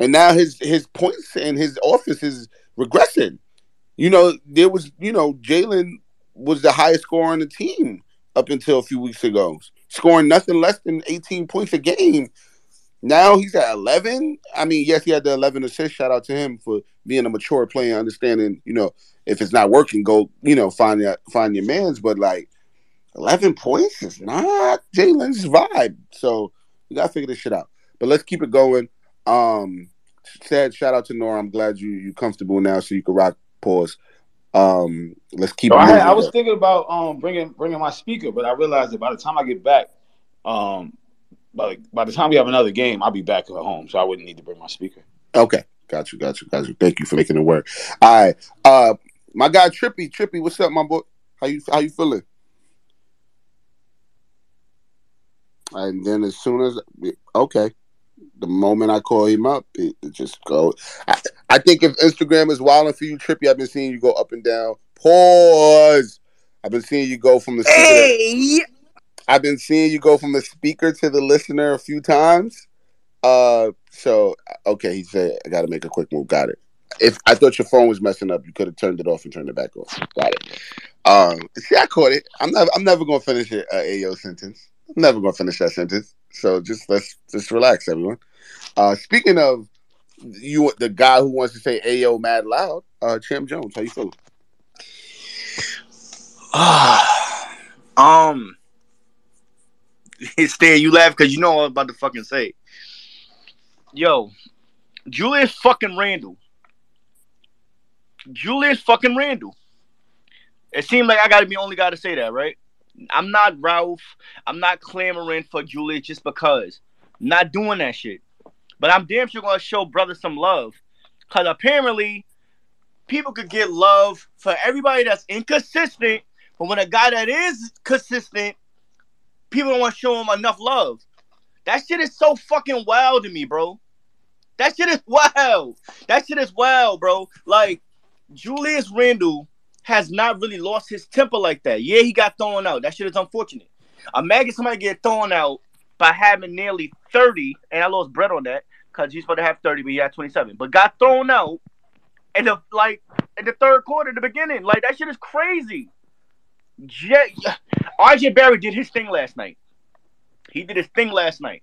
and now his his points and his office is regressing. You know, there was you know Jalen was the highest scorer on the team up until a few weeks ago scoring nothing less than 18 points a game. Now he's at 11. I mean, yes, he had the 11 assists. Shout out to him for being a mature player, understanding, you know, if it's not working, go, you know, find your find your man's. But like 11 points is not Jalen's vibe. So we gotta figure this shit out. But let's keep it going. Um, said shout out to Nora. I'm glad you you comfortable now, so you can rock pause. Um, let's keep. So I, had, I, was thinking about um bringing bringing my speaker, but I realized that by the time I get back, um, by by the time we have another game, I'll be back at home, so I wouldn't need to bring my speaker. Okay, got you, got you, got you. Thank you for making it work. All right, uh, my guy Trippy, Trippy, what's up, my boy? How you how you feeling? And then as soon as okay, the moment I call him up, it, it just goes. I, I, think if Instagram is wilding for you, Trippy, I've been seeing you go up and down. Pause. I've been seeing you go from the hey. To, I've been seeing you go from the speaker to the listener a few times. Uh, so okay, he said I got to make a quick move. Got it. If I thought your phone was messing up, you could have turned it off and turned it back on. Got it. Um, see, I caught it. I'm never, I'm never gonna finish it. Uh, Ayo sentence. I'm never gonna finish that sentence. So just let's just relax, everyone. Uh, speaking of you, the guy who wants to say "Ayo" mad loud, uh, Champ Jones, how you feeling? um, stay. You laugh because you know I'm about to fucking say. Yo, Julius fucking Randle. Julius fucking Randle. It seemed like I gotta be only guy to say that, right? I'm not Ralph. I'm not clamoring for Julius just because. not doing that shit. But I'm damn sure gonna show brother some love. Cause apparently people could get love for everybody that's inconsistent. But when a guy that is consistent, people don't want to show him enough love. That shit is so fucking wild to me, bro. That shit is wild. That shit is wild, bro. Like Julius Randle has not really lost his temper like that. Yeah, he got thrown out. That shit is unfortunate. Imagine somebody get thrown out by having nearly 30, and I lost bread on that because he's supposed to have 30, but he had 27. But got thrown out in the like in the third quarter, the beginning. Like that shit is crazy. J- RJ Barrett did his thing last night. He did his thing last night.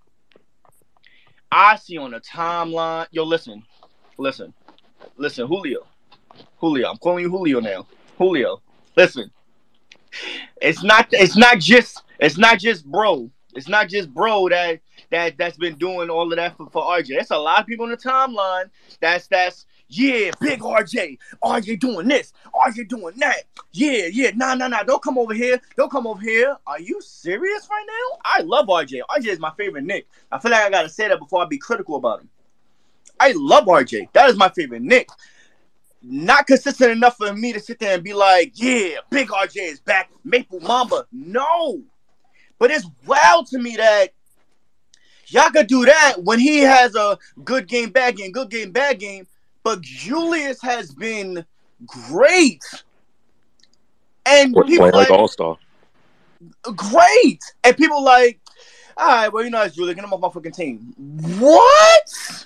I see on the timeline. Yo, listen, listen, listen, Julio, Julio. I'm calling you Julio now. Julio, listen. It's not. It's not just. It's not just bro. It's not just bro that that that's been doing all of that for, for RJ. That's a lot of people in the timeline that's that's yeah, big RJ. RJ doing this. RJ doing that. Yeah, yeah. Nah, nah, nah. Don't come over here. Don't come over here. Are you serious right now? I love RJ. RJ is my favorite Knick. I feel like I gotta say that before I be critical about him. I love RJ. That is my favorite Knick. Not consistent enough for me to sit there and be like, yeah, big RJ is back. Maple Mamba. No. But it's wild to me that y'all could do that when he has a good game, bad game, good game, bad game. But Julius has been great. And Playing people like like, all star. great. And people like, all right, well, you know, it's Julius. Get him off my fucking team. What?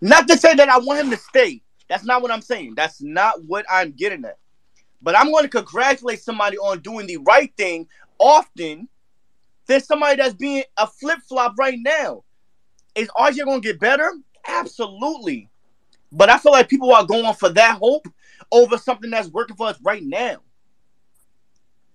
Not to say that I want him to stay. That's not what I'm saying. That's not what I'm getting at. But I'm going to congratulate somebody on doing the right thing often than somebody that's being a flip flop right now. Is RJ going to get better? Absolutely. But I feel like people are going for that hope over something that's working for us right now.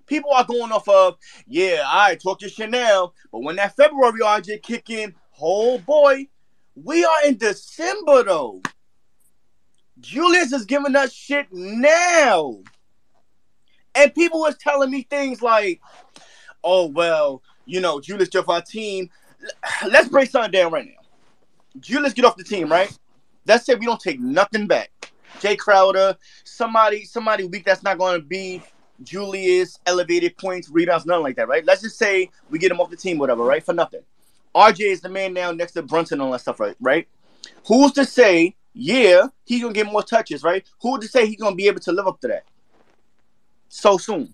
People are going off of, yeah, I talk your now, but when that February RJ kick in, oh boy, we are in December though. Julius is giving us shit now. And people was telling me things like, oh, well, you know, Julius just our team. Let's break something down right now. Julius get off the team, right? Let's say we don't take nothing back. Jay Crowder, somebody, somebody weak that's not going to be Julius, elevated points, rebounds, nothing like that, right? Let's just say we get him off the team, whatever, right? For nothing. RJ is the man now next to Brunson and all that stuff, right? Right? Who's to say, yeah, he's gonna get more touches, right? Who's to say he's gonna be able to live up to that so soon?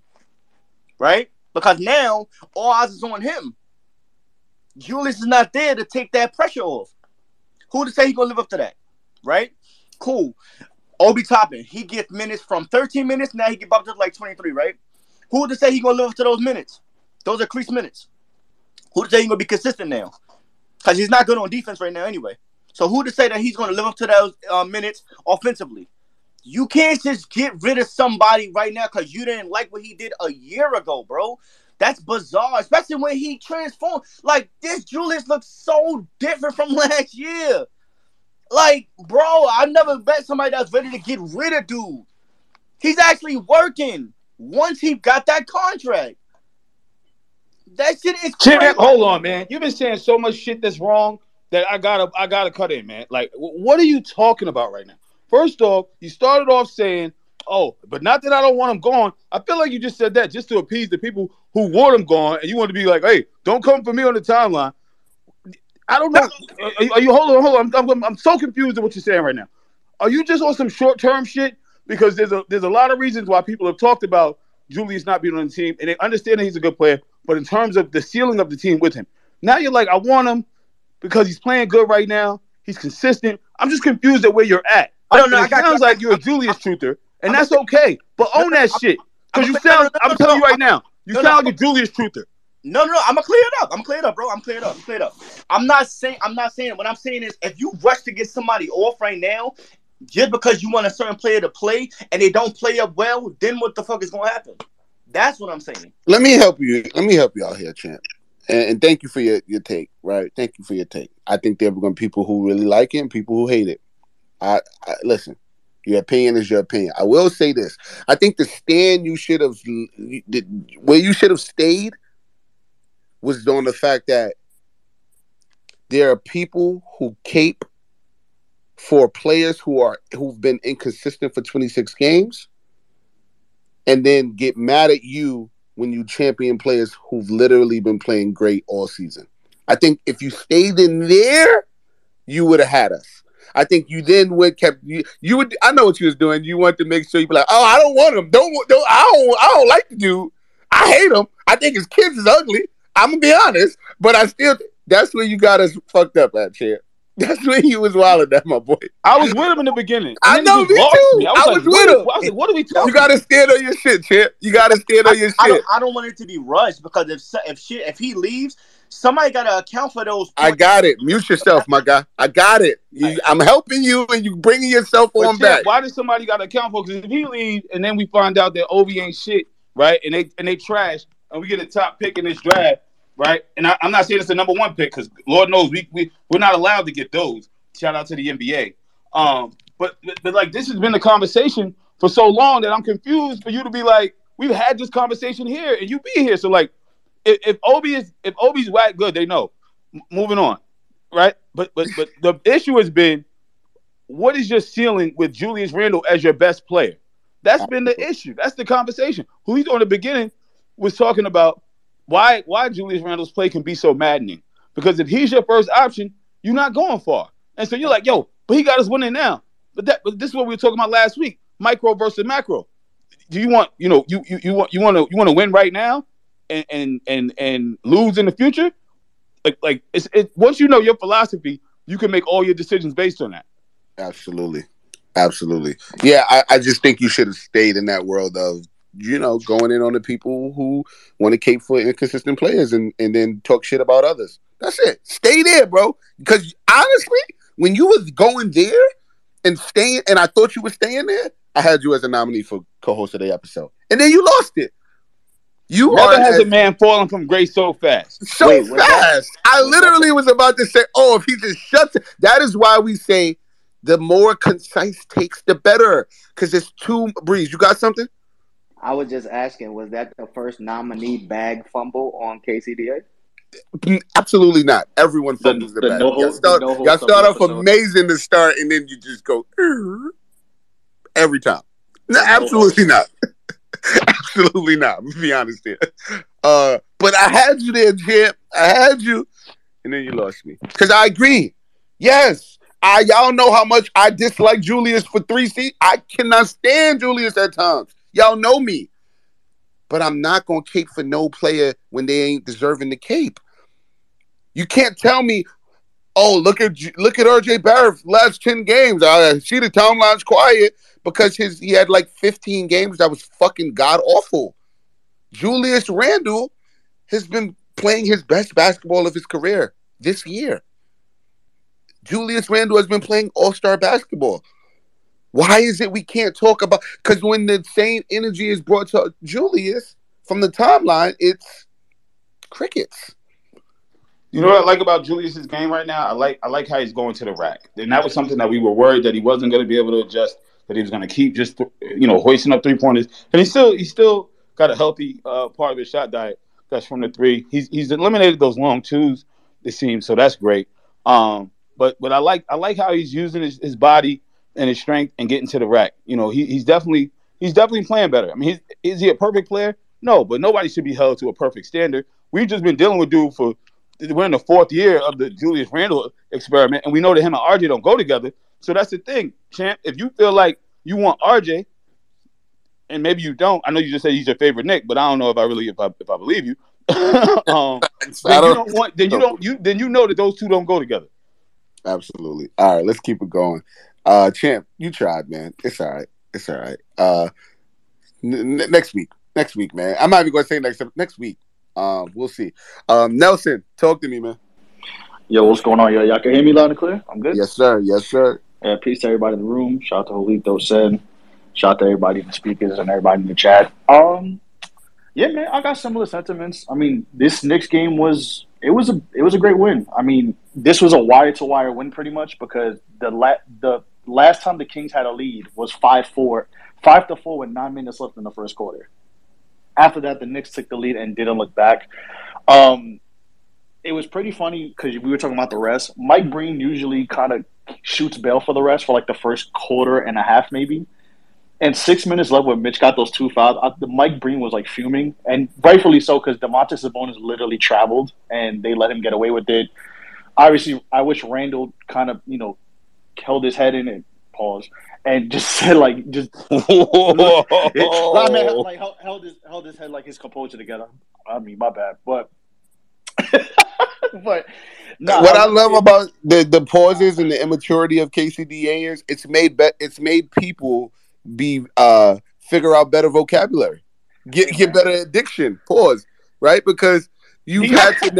Right? Because now all eyes is on him. Julius is not there to take that pressure off. Who to say he gonna live up to that? Right? Cool. Obi Toppin, he gets minutes from 13 minutes, now he get bumped up to like 23, right? Who to say he gonna live up to those minutes? Those are crease minutes. Who to say he's gonna be consistent now? Because he's not good on defense right now anyway. So who to say that he's gonna live up to those uh, minutes offensively? You can't just get rid of somebody right now because you didn't like what he did a year ago, bro. That's bizarre, especially when he transformed. Like this Julius looks so different from last year. Like, bro, I never met somebody that's ready to get rid of dude. He's actually working once he got that contract. That shit is crazy. hold on, man. You've been saying so much shit that's wrong that I gotta I gotta cut in, man. Like, what are you talking about right now? First off, you started off saying, "Oh, but not that I don't want him gone." I feel like you just said that just to appease the people who want him gone, and you want to be like, "Hey, don't come for me on the timeline." I don't know. Are, you- are you hold on? Hold on. I'm, I'm, I'm so confused at what you're saying right now. Are you just on some short term shit? Because there's a there's a lot of reasons why people have talked about Julius not being on the team, and they understand that he's a good player. But in terms of the ceiling of the team with him, now you're like, I want him because he's playing good right now. He's consistent. I'm just confused at where you're at. I don't know. And I It got- sounds like you're a Julius truther, and that's okay. But own that shit I'm because you sound. no, no, I'm telling you no, right now, you no, sound no, like a Julius truther. No, no, no. I'm gonna clear it up. I'm gonna clear it up, bro. I'm cleared up. I'm cleared up. I'm not saying. I'm not saying. What I'm saying is, if you rush to get somebody off right now, just because you want a certain player to play and they don't play up well, then what the fuck is gonna happen? That's what I'm saying. Let me help you. Let me help you out here, champ. And, and thank you for your, your take. Right? Thank you for your take. I think there are going to be people who really like it and people who hate it. I, I listen. Your opinion is your opinion. I will say this. I think the stand you should have, where you should have stayed, was on the fact that there are people who cape for players who are who've been inconsistent for 26 games and then get mad at you when you champion players who've literally been playing great all season. I think if you stayed in there, you would have had us. I think you then would kept you. You would. I know what you was doing. You want to make sure you be like, oh, I don't want him. Don't. don't I don't. I don't like the dude. I hate him. I think his kids is ugly. I'm gonna be honest, but I still. That's where you got us fucked up at, chair. That's when you was wilding at, my boy. I was with him in the beginning. I know, me too. me. I was, was like, with what, him. I was like, what are we talking You gotta stand on your shit, champ. You gotta stand on your I shit. don't. I don't want it to be rushed because if if shit if he leaves, somebody got to account for those. I got it. Mute yourself, my guy. I got it. You, I'm helping you, and you bringing yourself But on yeah, back. why does somebody got to account for? Because if he leaves and then we find out that Obi ain't shit, right? And they and they trash, and we get a top pick in this draft, right? And I, am not saying it's the number one pick because Lord knows we we we're not allowed to get those. Shout out to the NBA. Um, but but like this has been the conversation for so long that I'm confused for you to be like, we've had this conversation here and you be here. So like, if, if Obi is if Obi's whack good, they know. M- moving on, right? But but but the issue has been, what is your ceiling with Julius Randle as your best player? That's been the issue. That's the conversation. Who he's on the beginning was talking about why why Julius Randle's play can be so maddening. Because if he's your first option, you're not going far. And so you're like, yo, but he got us winning now. But that but this is what we were talking about last week. Micro versus macro. Do you want, you know, you you, you want you want to you want to win right now and and and and lose in the future? Like like it's it once you know your philosophy, you can make all your decisions based on that. Absolutely. Absolutely. Yeah, I, I just think you should have stayed in that world of, you know, going in on the people who want to cape for inconsistent players and, and then talk shit about others. That's it. Stay there, bro. Because honestly, when you was going there and staying, and I thought you were staying there, I had you as a nominee for co-host of the episode, and then you lost it. You Never has as- a man fallen from grace so fast. so Wait, fast. I literally was about to say, "Oh, if he just shuts," it. that is why we say the more concise takes, the better. Because it's too breeze. You got something? I was just asking, was that the first nominee bag fumble on KCDA? Mm, Absolutely not. Everyone The- fumbles the, the bag. no y'all start, no y'all start off episode. amazing to start, and then you just go "Er," every time. No, no absolutely not. absolutely not. I'm gonna be honest here. Uh, but I had you there, champ. I had you, and then you lost me. Because I agree. Yes, I y'all know how much I dislike Julius for three seats. I cannot stand Julius at times. Y'all know me. But I'm not gonna cape for no player when they ain't deserving the cape. You can't tell me, oh, look at look at RJ Barrett last 10 games. I see the timeline's quiet because his he had like 15 games that was fucking god awful. Julius Randle has been playing his best basketball of his career this year. Julius Randle has been playing all-star basketball. Why is it we can't talk about because when the same energy is brought to Julius from the timeline, it's crickets. You know what I like about Julius's game right now? I like I like how he's going to the rack, and that was something that we were worried that he wasn't going to be able to adjust. That he was going to keep just you know hoisting up three pointers, and he still he still got a healthy uh, part of his shot diet. That's from the three. He's he's eliminated those long twos. It seems so that's great. Um, but but I like I like how he's using his, his body and his strength and getting to the rack. You know he, he's definitely he's definitely playing better. I mean, he's, is he a perfect player? No, but nobody should be held to a perfect standard. We've just been dealing with dude for we're in the fourth year of the Julius Randle experiment, and we know that him and RJ don't go together. So that's the thing, champ. If you feel like you want RJ, and maybe you don't, I know you just said he's your favorite Knick, but I don't know if I really if I if I believe you. um, then you don't want then you don't you then you know that those two don't go together. Absolutely. All right, let's keep it going. Uh champ, you tried, man. It's all right. It's all right. Uh n- n- next week. Next week, man. I'm not even gonna say next next week. Um, we'll see. Um, Nelson, talk to me, man. Yo, what's going on? Yo, y'all can hear me loud and clear? I'm good. Yes, sir. Yes, sir. Yeah, peace to everybody in the room. Shout out to Julito Ced. Shout out to everybody in the speakers and everybody in the chat. Um, yeah, man, I got similar sentiments. I mean, this Knicks game was it was a it was a great win. I mean, this was a wire to wire win pretty much because the la- the last time the Kings had a lead was five four, five to four with nine minutes left in the first quarter. After that, the Knicks took the lead and didn't look back. Um, it was pretty funny because we were talking about the rest. Mike Breen usually kind of shoots bail for the rest for like the first quarter and a half, maybe. And six minutes left when Mitch got those two fouls, I, the Mike Breen was like fuming, and rightfully so because Domantas Sabonis literally traveled and they let him get away with it. Obviously, I wish Randle kind of you know held his head in and pause and just said like just I mean, like held, held his held his head like his composure together. I mean, my bad, but but no, what I love about the the pauses and the immaturity of KCDA is it's made be- it's made people be uh figure out better vocabulary, get get better addiction. Pause, right? Because you've had to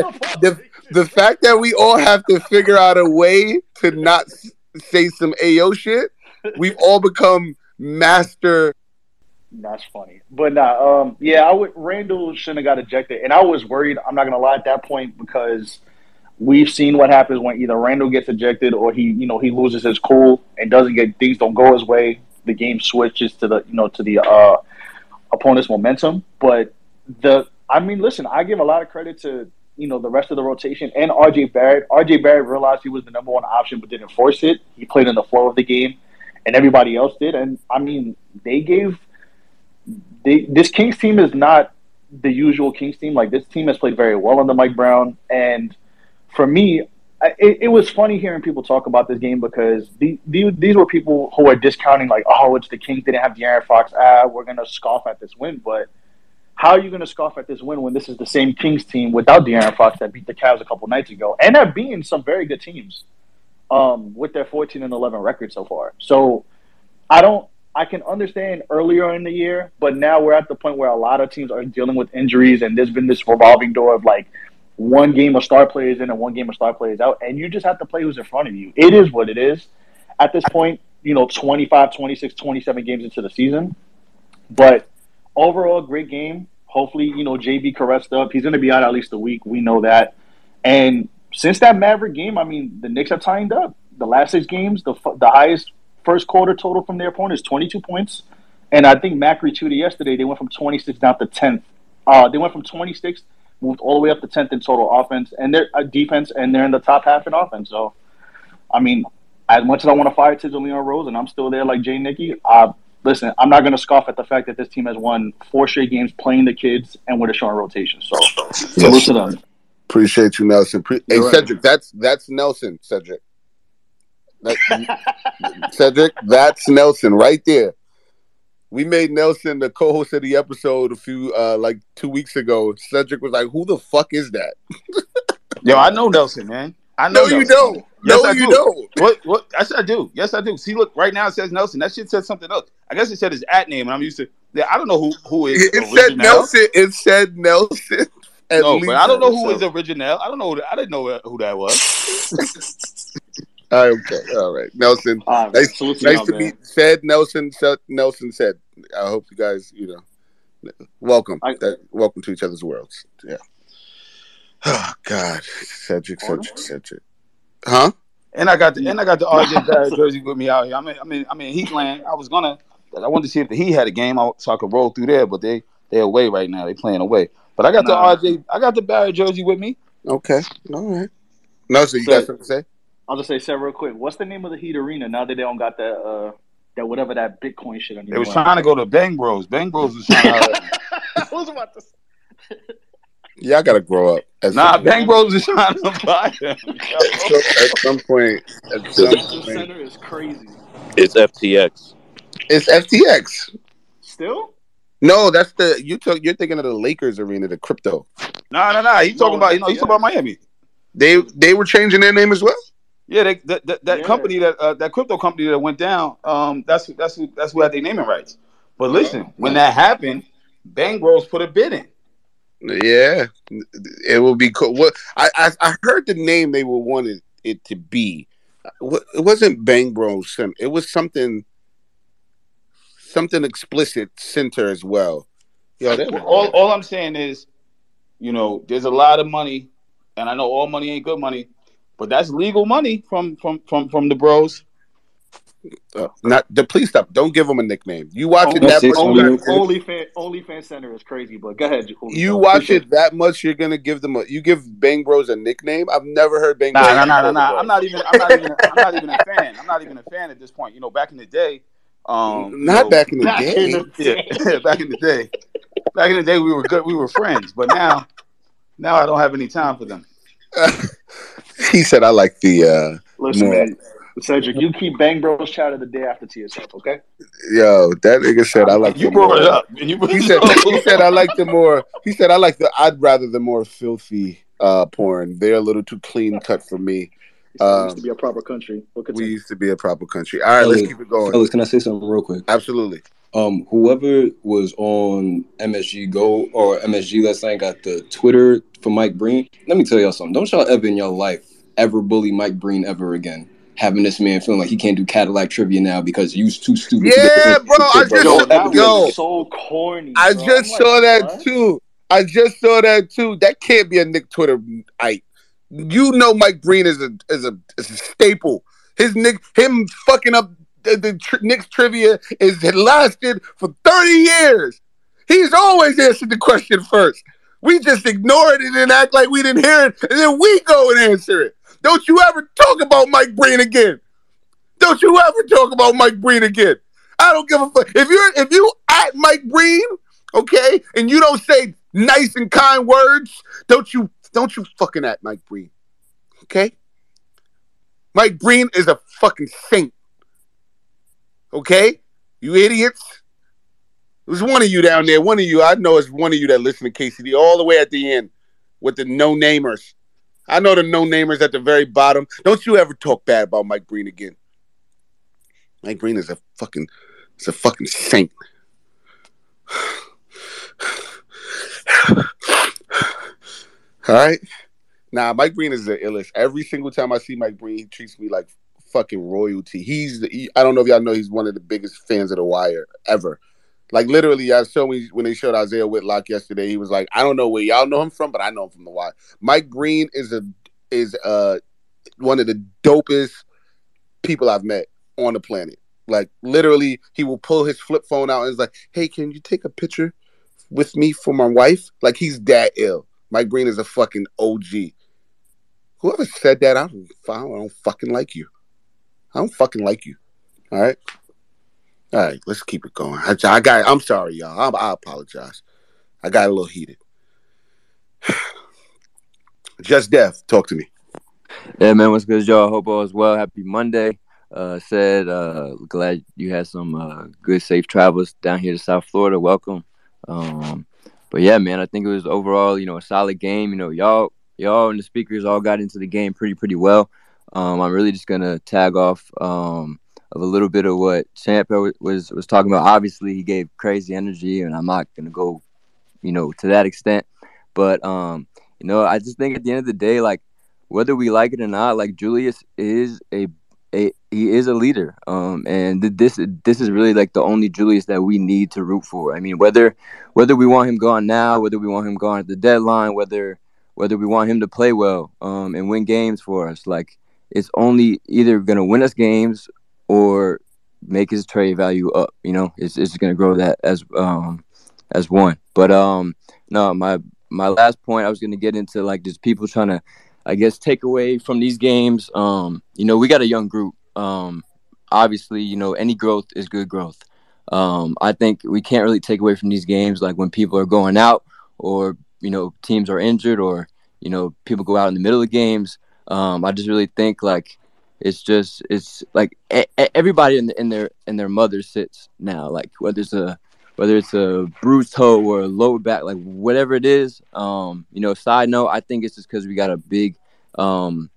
the the fact that we all have to figure out a way to not say some AO shit. We've all become master That's funny. But nah, um, yeah, I would Randle shouldn't have got ejected. And I was worried, I'm not gonna lie at that point, because we've seen what happens when either Randle gets ejected or he, you know, he loses his cool and doesn't get things don't go his way. The game switches to the you know, to the uh opponent's momentum. But the I mean, listen, I give a lot of credit to you know the rest of the rotation and RJ Barrett. RJ Barrett realized he was the number one option but didn't force it. He played in the flow of the game, and everybody else did. And I mean, they gave they this Kings team is not the usual Kings team. Like this team has played very well under Mike Brown, and for me, I- it, it was funny hearing people talk about this game because the, the, these were people who are discounting like, oh, it's the Kings didn't have De'Aaron Fox. Ah, we're gonna scoff at this win, but how are you going to scoff at this win when this is the same Kings team without De'Aaron Fox that beat the Cavs a couple nights ago and have beaten some very good teams um, with their 14 and 11 record so far? So I don't. I can understand earlier in the year, but now we're at the point where a lot of teams are dealing with injuries, and there's been this revolving door of like one game of star players in and one game of star players out, and you just have to play who's in front of you. It is what it is at this point, you know, 25, 26, 27 games into the season. But overall, great game. Hopefully, you know, JB caressed up. He's going to be out at least a week. We know that. And since that Maverick game, I mean, the Knicks have tied up. The last six games, the the highest first quarter total from their opponent is 22 points. And I think Mac retweeted yesterday, they went from 26 down to 10th. Uh, they went from 26, moved all the way up to 10th in total offense and their uh, defense, and they're in the top half in offense. So, I mean, as much as I want to fire Tizzle Leon Rose, and I'm still there like Jay Knicky, uh, listen, I'm not going to scoff at the fact that this team has won four straight games playing the kids and with a showing rotation. So, salute to them. Appreciate you, Nelson. Pre- hey, right. Cedric, that's that's Nelson. Cedric, That- Cedric, that's Nelson right there. We made Nelson the co-host of the episode a few uh like two weeks ago. Cedric was like, "Who the fuck is that?" Yo, I know Nelson, man. I know No, you Nelson. don't. Yes, No, I you do. don't. What? What? Yes, I do. Yes, I do. See, look, right now it says Nelson. That shit said something else. I guess it said his at name, and I'm used to. Yeah, I don't know who who is. It, it said Nelson. It said Nelson. at No, but I don't know least. who is original. I don't know. Who, I didn't know who that was. Okay, all right, Nelson. All right, nice, to nice y'all, to man. meet. Said Nelson. Said Nelson said. I hope you guys, you know, welcome. I- that, welcome to each other's worlds. Yeah. Oh God, Cedric, Cedric, Cedric. Huh? And I got the and I got the RJ Barrett jersey with me out here. I mean, I mean, I mean, Heatland. I was gonna. I wanted to see if the Heat had a game out so I could roll through there, but they they away right now. They playing away. But I got Nah. the RJ. I got the Barrett jersey with me. Okay. All right. Nelson, you So- got something to say? I'll just say, say real quick, what's the name of the Heat Arena now that they don't got that, uh, that whatever that Bitcoin shit anymore? They was trying to go to Bang Bros. Bang Bros was trying to. I was about to say. Yeah, I gotta grow up. At nah, some, Bang Bros was trying to buy them. at some point. At some The point. center is crazy. It's FTX. It's FTX. Still? No, that's the you took. You're thinking of the Lakers arena, the crypto. Nah, nah, nah. He's talking No, about you know he's talking about Miami. They they were changing their name as well. Yeah, they, that that, that Yeah. company that uh, that crypto company that went down. Um, that's that's who that's who had their naming rights. But listen, when that happened, Bang Bros put a bid in. Yeah, it will be cool. What I, I I heard the name they were wanted it to be. It wasn't Bang Bros. It was something something explicit center as well. Yo, all all I'm saying is, you know, there's a lot of money, and I know all money ain't good money, but that's legal money from from from from the bros. Uh, not the please stop. Don't give them a nickname. You watch it that say much. something real Only, quick? OnlyFans, OnlyFans Center is crazy, but go ahead. Julio. You watch it that much, you're gonna give them a. You give Bang Bros a nickname. I've never heard Bang Nah, Bros. nah, nah, nah, nah. I'm not even. I'm not even. I'm not even a fan. I'm not even a fan at this point. You know, back in the day, um, you Not know, back in the Back day. in the Yeah, back in the day. Back in the day, we were good. We were friends, but now, now I don't have any time for them. he said, "I like the uh, Listen, more- man. Cedric, you keep Bang Bros chat of the day after to yourself, okay? yo." That nigga said, "I like You the brought more- it up. and You He said, "He said I like the more." He said, "I like the. I'd rather the more filthy uh, porn. They're a little too clean cut for me. He said it Um, used to be a proper country. Look at We used to be a proper country. All right, let's keep it going. Fellas, can I say something real quick? Absolutely. Um, whoever was on MSG Go or MSG last night got the Twitter for Mike Breen. Let me tell y'all something. Don't y'all ever in your life ever bully Mike Breen ever again. Having this man feeling like he can't do Cadillac trivia now because you too stupid. Yeah, do bro. I just Yo, that that yo, was so corny. I bro. just I'm saw like, that what? too. I just saw that too. That can't be a Knick Twitter ite. You know Mike Breen is a is a, is a staple. His Nick him fucking up the, the tr- Knicks trivia is it lasted for 30 years. He's always answered the question first. We just ignore it and act like we didn't hear it, and then we go and answer it. Don't you ever talk about Mike Breen again. Don't you ever talk about Mike Breen again. I don't give a fuck. If you're if you at Mike Breen, okay, and you don't say nice and kind words, don't you don't you fucking at Mike Breen. Okay? Mike Breen is a fucking saint. Okay? You idiots. Was one of you down there. One of you. I know it's one of you that listen to KCD all the way at the end with the no namers. I know the no namers at the very bottom. Don't you ever talk bad about Mike Breen again. Mike Breen is a fucking is a fucking saint. All right. Nah, Mike Breen is the illest. Every single time I see Mike Breen, he treats me like fucking royalty. He's the, he, I don't know if y'all know he's one of the biggest fans of the wire ever. Like literally, I showed me when they showed Isiah Whitlock yesterday. He was like, I don't know where y'all know him from, but I know him from the wire. Mike Breen is a is uh one of the dopest people I've met on the planet. Like literally, he will pull his flip phone out and is like, "Hey, can you take a picture with me for my wife?" Like he's that ill. Mike Breen is a fucking OG. Whoever said that, I don't, I don't fucking like you. I don't fucking like you. All right. All right, let's keep it going. I, I got. I'm sorry, y'all. I, I apologize. I got a little heated. Just Dev. Talk to me. Yeah, man, what's good, y'all? Hope all is well. Happy Monday. Uh, Ced, uh, glad you had some uh, good, safe travels down here to South Florida. Welcome. Um, but yeah, man, I think it was overall, you know, a solid game. You know, y'all, y'all and the speakers all got into the game pretty, pretty well. Um, I'm really just gonna tag off um, of a little bit of what Champ was was talking about. Obviously, he gave crazy energy, and I'm not gonna go, you know, to that extent. But um, you know, I just think at the end of the day, like whether we like it or not, like Julius is a, a he is a leader. Um, and th- this this is really like the only Julius that we need to root for. I mean, whether whether we want him gone now, whether we want him gone at the deadline, whether whether we want him to play well um, and win games for us, like it's only either gonna win us games or make his trade value up. You know, it's it's gonna grow that as um as one. But um no, my my last point I was gonna get into like just people trying to I guess take away from these games. Um, you know, we got a young group. Um, obviously, you know, any growth is good growth. Um, I think we can't really take away from these games like when people are going out or you know teams are injured or you know people go out in the middle of games. Um, I just really think like it's just it's like e- e- everybody in, the, in their in their mother sits now. Like whether it's a whether it's a bruised toe or a lower back, like whatever it is. Um, you know, side note, I think it's just because we got a big um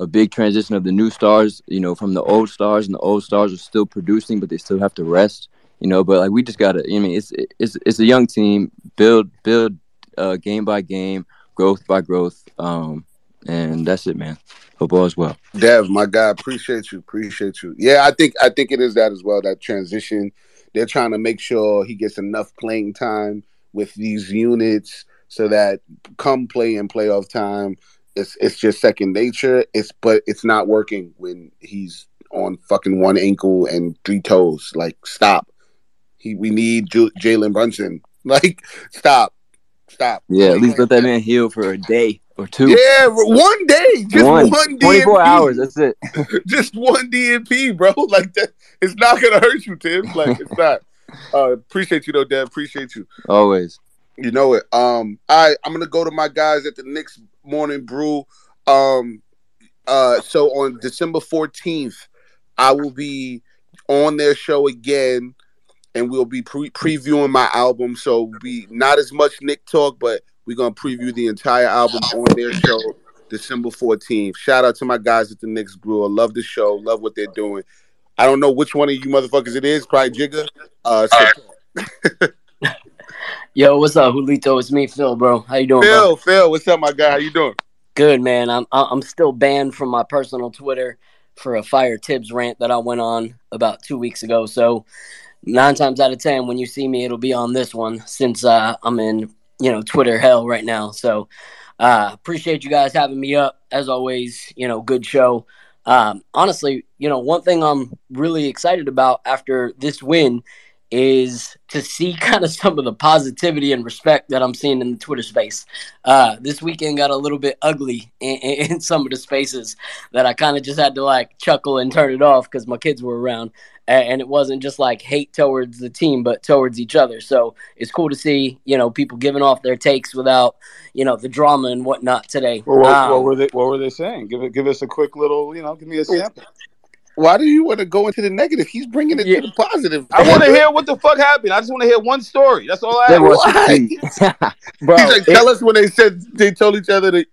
a big transition of the new stars, you know, from the old stars, and the old stars are still producing, but they still have to rest, you know. But like we just gotta, I mean, it's it's it's a young team, build build uh, game by game, growth by growth, um, and that's it, man. Hope all is well. Dev, my guy, appreciate you, appreciate you. Yeah, I think I think it is that as well. That transition, they're trying to make sure he gets enough playing time with these units so that come play in playoff time, it's it's just second nature. It's but it's not working when he's on fucking one ankle and three toes. Like stop. He we need Ju- Jalen Brunson. Like stop, stop. Yeah, at least let that man heal for a day or two. Yeah, one day, just One. one, 24 DNP. hours, that's it. just one DNP, bro. Like that, it's not gonna hurt you, Tim. Like it's not. Uh, appreciate you though, Dad. Appreciate you. Always. You know it. Um, I I'm gonna go to my guys at the Knicks Morning Brew. Um, uh, so on December 14th, I will be on their show again, and we'll be pre- previewing my album. So be not as much Knick talk, but we're gonna preview the entire album on their show December 14th. Shout out to my guys at the Knicks Brew. I love the show. Love what they're doing. I don't know which one of you motherfuckers it is. Probably Jigga. Uh, so Yo, what's up, Julito? It's me, Phil, bro. How you doing, Phil, bro? Phil, what's up, my guy? How you doing? Good, man. I'm I'm still banned from my personal Twitter for a fire Thibs rant that I went on about two weeks ago. So nine times out of ten, when you see me, it'll be on this one since uh, I'm in you know Twitter hell right now. So uh, appreciate you guys having me up as always. You know, good show. Um, honestly, you know, one thing I'm really excited about after this win is to see kind of some of the positivity and respect that I'm seeing in the Twitter space. Uh, this weekend got a little bit ugly in, in, in some of the spaces that I kind of just had to like chuckle and turn it off because my kids were around. And it wasn't just like hate towards the team, but towards each other. So it's cool to see, you know, people giving off their takes without, you know, the drama and whatnot today. Well, what, what Um, were they? What were they saying? Give it. Give us a quick little. You know, give me a sample. Why do you want to go into the negative? He's bringing it to the positive. I want to hear what the fuck happened. I just want to hear one story. That's all I There was ask. Why? Bro, He's like, tell us when they said they told each other to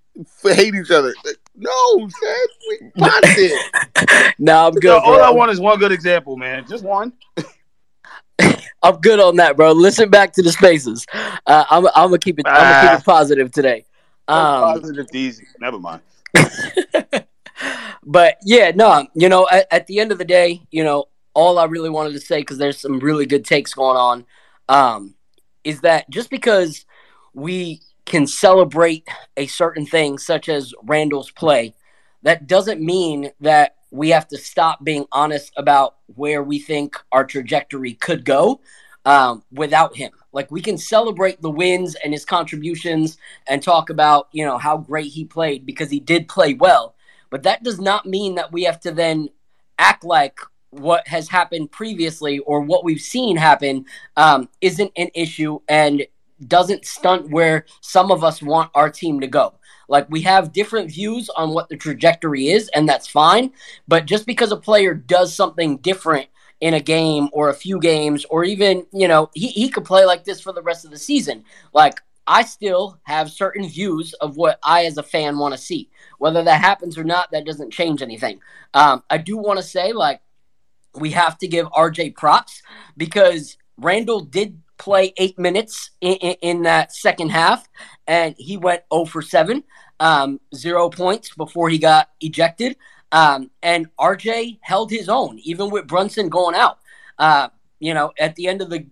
hate each other. Like, no, Seth, we positive. no, I'm Yo, good. all bro. I want is one good example, man. Just one. I'm good on that, bro. Listen back to the spaces. Uh, I'm, I'm gonna keep it. I'm gonna keep it positive today. Um, Positive easy. Never mind. but yeah, no, you know, at, at the end of the day, you know, all I really wanted to say because there's some really good takes going on, um, is that just because we can celebrate a certain thing, such as Randle's play, that doesn't mean that we have to stop being honest about where we think our trajectory could go um, without him. Like we can celebrate the wins and his contributions and talk about you know how great he played because he did play well, but that does not mean that we have to then act like what has happened previously or what we've seen happen um, isn't an issue and doesn't stunt where some of us want our team to go. Like we have different views on what the trajectory is, and that's fine. But just because a player does something different in a game or a few games, or even, you know, he, he could play like this for the rest of the season. Like I still have certain views of what I as a fan want to see. Whether that happens or not, that doesn't change anything. Um, I do want to say, like, we have to give RJ props because Randle did play eight minutes in, in, in that second half, and he went 0 for 7, um, zero points before he got ejected. Um, and RJ held his own, even with Brunson going out. Uh, you know, at the end of the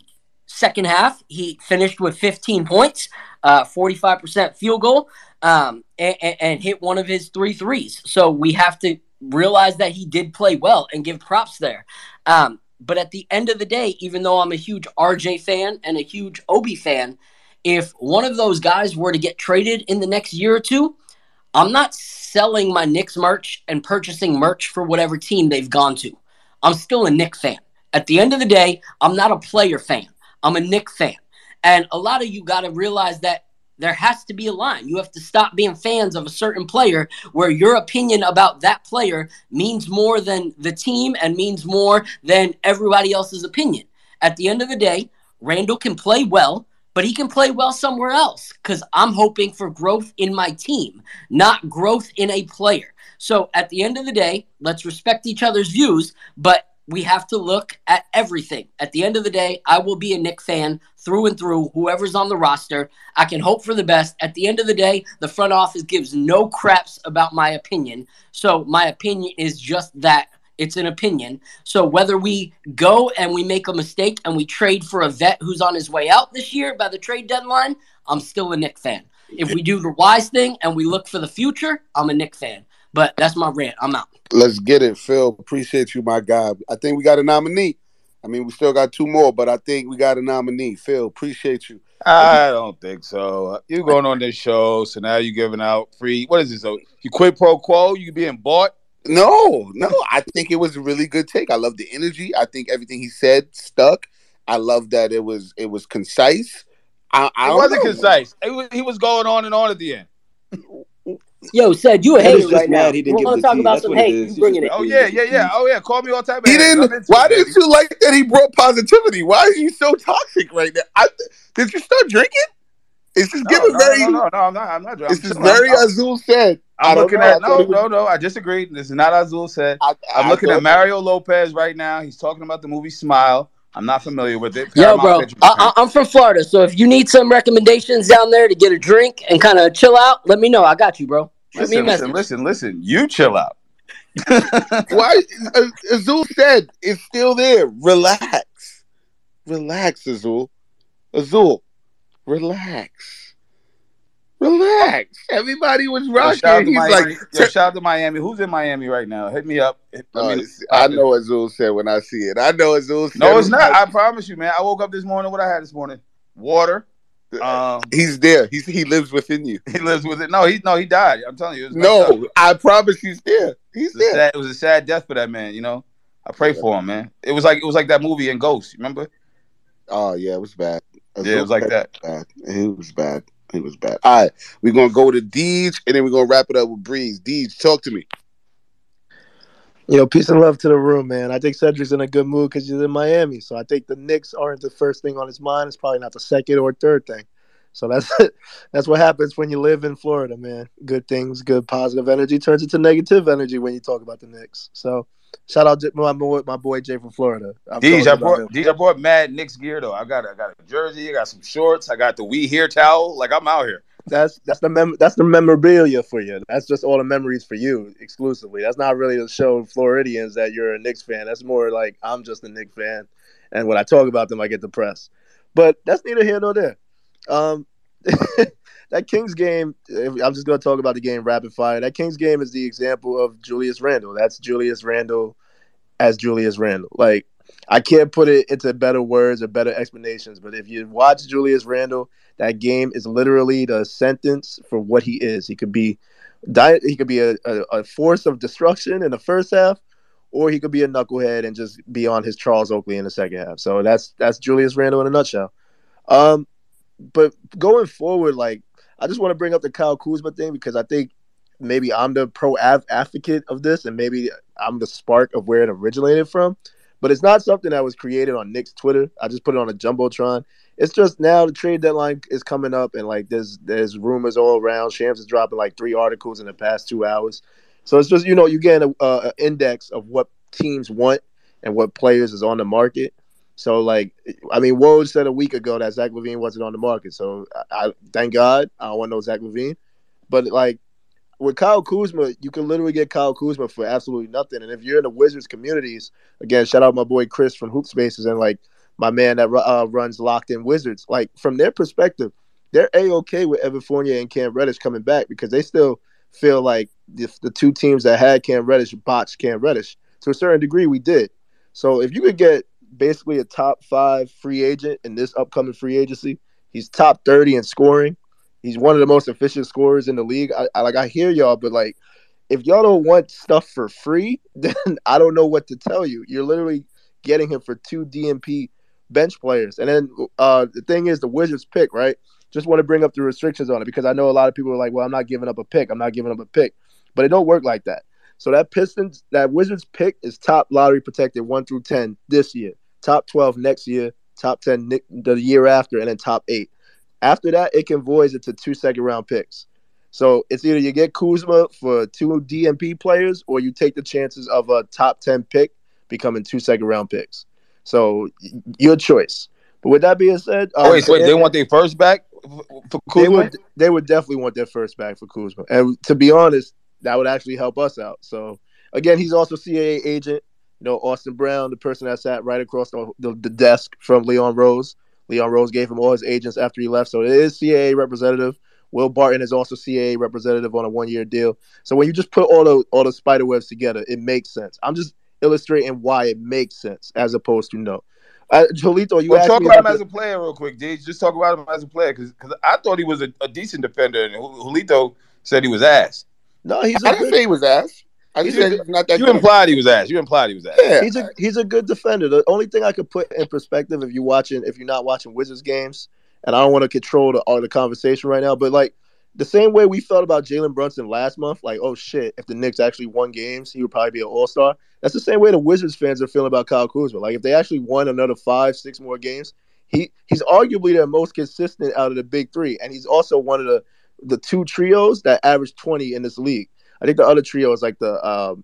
second half, he finished with 15 points, uh, 45% field goal, um, and, and, hit one of his three threes. So we have to realize that he did play well and give props there. Um, but at the end of the day, even though I'm a huge RJ fan and a huge Obi fan, if one of those guys were to get traded in the next year or two, I'm not selling my Knicks merch and purchasing merch for whatever team they've gone to. I'm still a Knicks fan. At the end of the day, I'm not a player fan. I'm a Knicks fan. And a lot of you got to realize that there has to be a line. You have to stop being fans of a certain player where your opinion about that player means more than the team and means more than everybody else's opinion. At the end of the day, Randle can play well, but he can play well somewhere else because I'm hoping for growth in my team, not growth in a player. So at the end of the day, let's respect each other's views, but we have to look at everything. At the end of the day, I will be a Knick fan through and through, whoever's on the roster. I can hope for the best. At the end of the day, the front office gives no craps about my opinion. So my opinion is just that it's an opinion. So whether we go and we make a mistake and we trade for a vet who's on his way out this year by the trade deadline, I'm still a Knick fan. If we do the wise thing and we look for the future, I'm a Knick fan. But that's my rant. I'm out. Let's get it, Phil. Appreciate you, my guy. I think we got a nominee. I mean, we still got two more, but I think we got a nominee. Phil, appreciate you. I don't think so. Uh, You going on this show, so now you're giving out free. What is this? So you quid pro quo? You being bought? No, no, I think it was a really good take. I love the energy. I think everything he said stuck. I love that it was it was concise. I, I It wasn't know. concise. It was, he was going on and on at the end. Yo, Ced you a He was hater just right now. mad he didn't You give want to talk about That's some hate? is. You bringing it. Oh, oh yeah, yeah, yeah. Oh yeah. Call me all type of. He didn't. into Why baby. didn't you like that he brought positivity? Why are you so toxic right now? I, did you start drinking? It's just No, giving no, very. no, no, no, I'm not. I'm not. I'm, It's just very I'm, Azul said. I I'm looking know. At no, no, no. I disagree. This is not Azul said. I, I'm looking at Mario Lopez right now. He's talking about the movie Smile. I'm not familiar with it. Yo, bro, I, I, I'm from Florida, so if you need some recommendations down there to get a drink and kind of chill out, let me know. I got you, bro. Shoot me a Listen, listen, listen, listen. You chill out. Why? Uh, Azul said it's still there. Relax, relax, Azul. Azul, relax, relax. Everybody was Yo, shout out rocking. to He's Miami. like, Yo, shout out to Miami. Who's in Miami right now? Hit me up. Hit- Uh, me- it's- I know Azul said when I see it. I know Azul said. No, it's not. I- I promise you, man. I woke up this morning. What I had this morning? Water. Um, He's there. He's he lives within you. he lives with it. No, he no, he died. I'm telling you. It was messed up. No, I promise he's there. He's there. sad, it was a sad death for that man. You know, I pray for him, man. It was like it was like that movie in Ghost. Remember? Oh yeah, it was bad. Yeah, it was like that. Bad. It was bad. It was bad. All right, we're gonna go to Deej, and then we're gonna wrap it up with Breeze. Deej, talk to me. You know, peace and love to the room, man. I think Cedric's in a good mood because he's in Miami. So I think the Knicks aren't the first thing on his mind. It's probably not the second or third thing. So that's that's what happens when you live in Florida, man. Good things, good positive energy turns into negative energy when you talk about the Knicks. So shout out to my boy, my boy Jay from Florida. I'm Deej, talking I about brought. Deej, I brought mad Knicks gear though. I got I got a jersey, I got some shorts, I got the We Here towel. Like I'm out here. That's that's the mem- that's the memorabilia for you. That's just all the memories for you exclusively. That's not really to show Floridians that you're a Knicks fan. That's more like I'm just a Knicks fan, and when I talk about them, I get depressed. But that's neither here nor there. Um, that Kings game. I'm just going to talk about the game rapid fire. That Kings game is the example of Julius Randle. That's Julius Randle as Julius Randle. Like I can't put it into better words or better explanations, but if you watch Julius Randle, that game is literally the sentence for what he is. He could be, he could be a, a, a force of destruction in the first half, or he could be a knucklehead and just be on his Charles Oakley in the second half. So that's that's Julius Randle in a nutshell. Um, but going forward, like I just want to bring up the Kyle Kuzma thing because I think maybe I'm the pro advocate of this, and maybe I'm the spark of where it originated from. But it's not something that was created on Knicks Twitter. I just put it on a jumbotron. It's just now the trade deadline is coming up, and like there's there's rumors all around. Shams is dropping like three articles in the past two hours. So it's just you know you get an index of what teams want and what players is on the market. So like I mean, Woj said a week ago that Zach LaVine wasn't on the market. So I, I thank God I don't want no Zach LaVine. But like with Kyle Kuzma, you can literally get Kyle Kuzma for absolutely nothing. And if you're in the Wizards communities, again, shout out my boy Chris from Hoop Spaces and like my man that uh, runs Locked In Wizards. Like from their perspective, they're a okay with Evan Fournier and Cam Reddish coming back because they still feel like the, the two teams that had Cam Reddish botched Cam Reddish to a certain degree. We did. So if you could get basically a top five free agent in this upcoming free agency, he's top thirty in scoring. He's one of the most efficient scorers in the league. I, I like I hear y'all, but like if y'all don't want stuff for free, then I don't know what to tell you. You're literally getting him for two DNP bench players. And then uh, the thing is, the Wizards pick, right? Just want to bring up the restrictions on it because I know a lot of people are like, well, I'm not giving up a pick. I'm not giving up a pick. But it don't work like that. So that Pistons, that Wizards pick is top lottery protected one through 10 this year, top 12 next year, top 10 the year after, and then top eight. After that, it can voice it to two second round picks. So it's either you get Kuzma for two DNP players or you take the chances of a top 10 pick becoming two second round picks. So your choice. But with that being said, Oh, wait, wait, they want their first back for they Kuzma? would they would definitely want their first back for Kuzma. And to be honest, that would actually help us out. So again, he's also CAA agent. You know, Austin Brown, the person that sat right across the, the, the desk from Leon Rose. Leon Rose gave him all his agents after he left. So it is CAA representative. Will Barton is also CAA representative on a one year deal. So when you just put all the all the spider webs together, it makes sense. I'm just illustrating why it makes sense as opposed to no. Uh, Julito, you Well, asked talk me about him about as a player real quick, D. Just talk about him as a player because I thought he was a, a decent defender, and Julito said he was ass. No, he's. I didn't say he was ass. I just He's a- not that You good. implied he was ass. You implied he was ass. Yeah. He's a he's a good defender. The only thing I could put in perspective if you're watching if you're not watching Wizards games, and I don't want to control the all the conversation right now, but like the same way we felt about Jalen Brunson last month, like oh shit, if the Knicks actually won games, he would probably be an All Star. That's the same way the Wizards fans are feeling about Kyle Kuzma. Like if they actually won another five, six more games, he he's arguably their most consistent out of the big three, and he's also one of the the two trios that average twenty in this league. I think the other trio is like the um,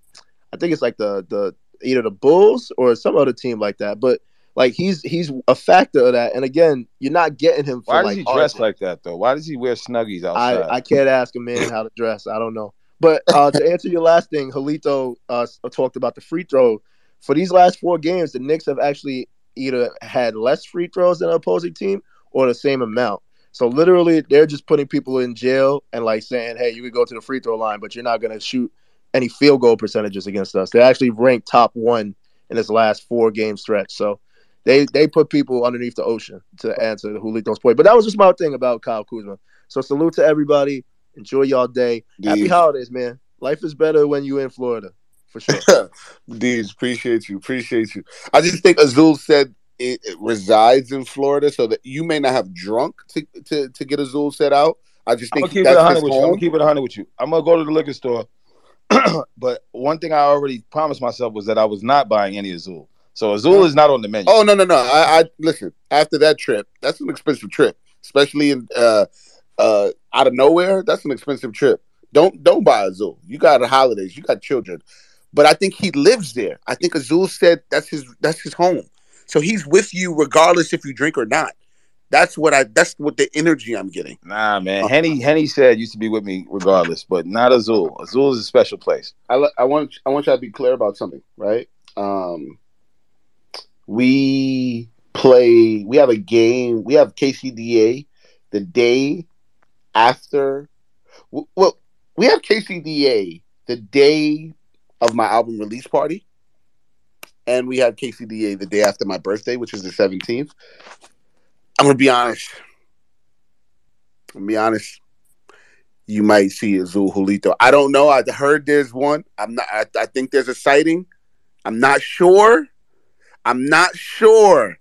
I think it's like the the either the Bulls or some other team like that. But like he's he's a factor of that. And again, you're not getting him for Why like does he dress like that though? Why does he wear snuggies outside? I, I can't ask a man how to dress. I don't know. But uh, to answer your last thing, Julito uh, talked about the free throw. For these last four games, the Knicks have actually either had less free throws than the opposing team or the same amount. So literally, they're just putting people in jail and like saying, "Hey, you can go to the free throw line, but you're not going to shoot any field goal percentages against us." They actually ranked top one in this last four game stretch. So they they put people underneath the ocean to answer the Julito's point. But that was just my thing about Kyle Kuzma. So salute to everybody. Enjoy y'all day. Happy holidays, man. Life is better when you're in Florida, for sure. Deej, appreciate you, appreciate you. I just think Azul said it, it resides in Florida, so that you may not have drunk to to, to get Azul set out. I just I'm think gonna keep it that's 100 his with you. I'm home. gonna keep it 100 with you. I'm gonna go to the liquor store, but one thing I already promised myself was that I was not buying any Azul. So Azul is not on the menu. Oh no no no! I, I listen. After that trip, that's an expensive trip, especially in uh uh out of nowhere. That's an expensive trip. Don't don't buy Azul. You got holidays. You got children, but I think he lives there. I think Azul said that's his that's his home. So he's with you regardless if you drink or not. That's what I. That's what the energy I'm getting. Nah, man. Henny Henny said used to be with me regardless, but not Azul. Azul is a special place. I, I want I want y'all to be clear about something, right? Um, we play. We have a game. We have KCDA the day after. Well, we have KCDA the day of my album release party, and we have KCDA the day after my birthday, which is the seventeenth. I'm gonna be honest. I'm gonna be honest you might see Azul Julito. I don't know. I heard there's one. I'm not. I, I think there's a sighting. I'm not sure. I'm not sure.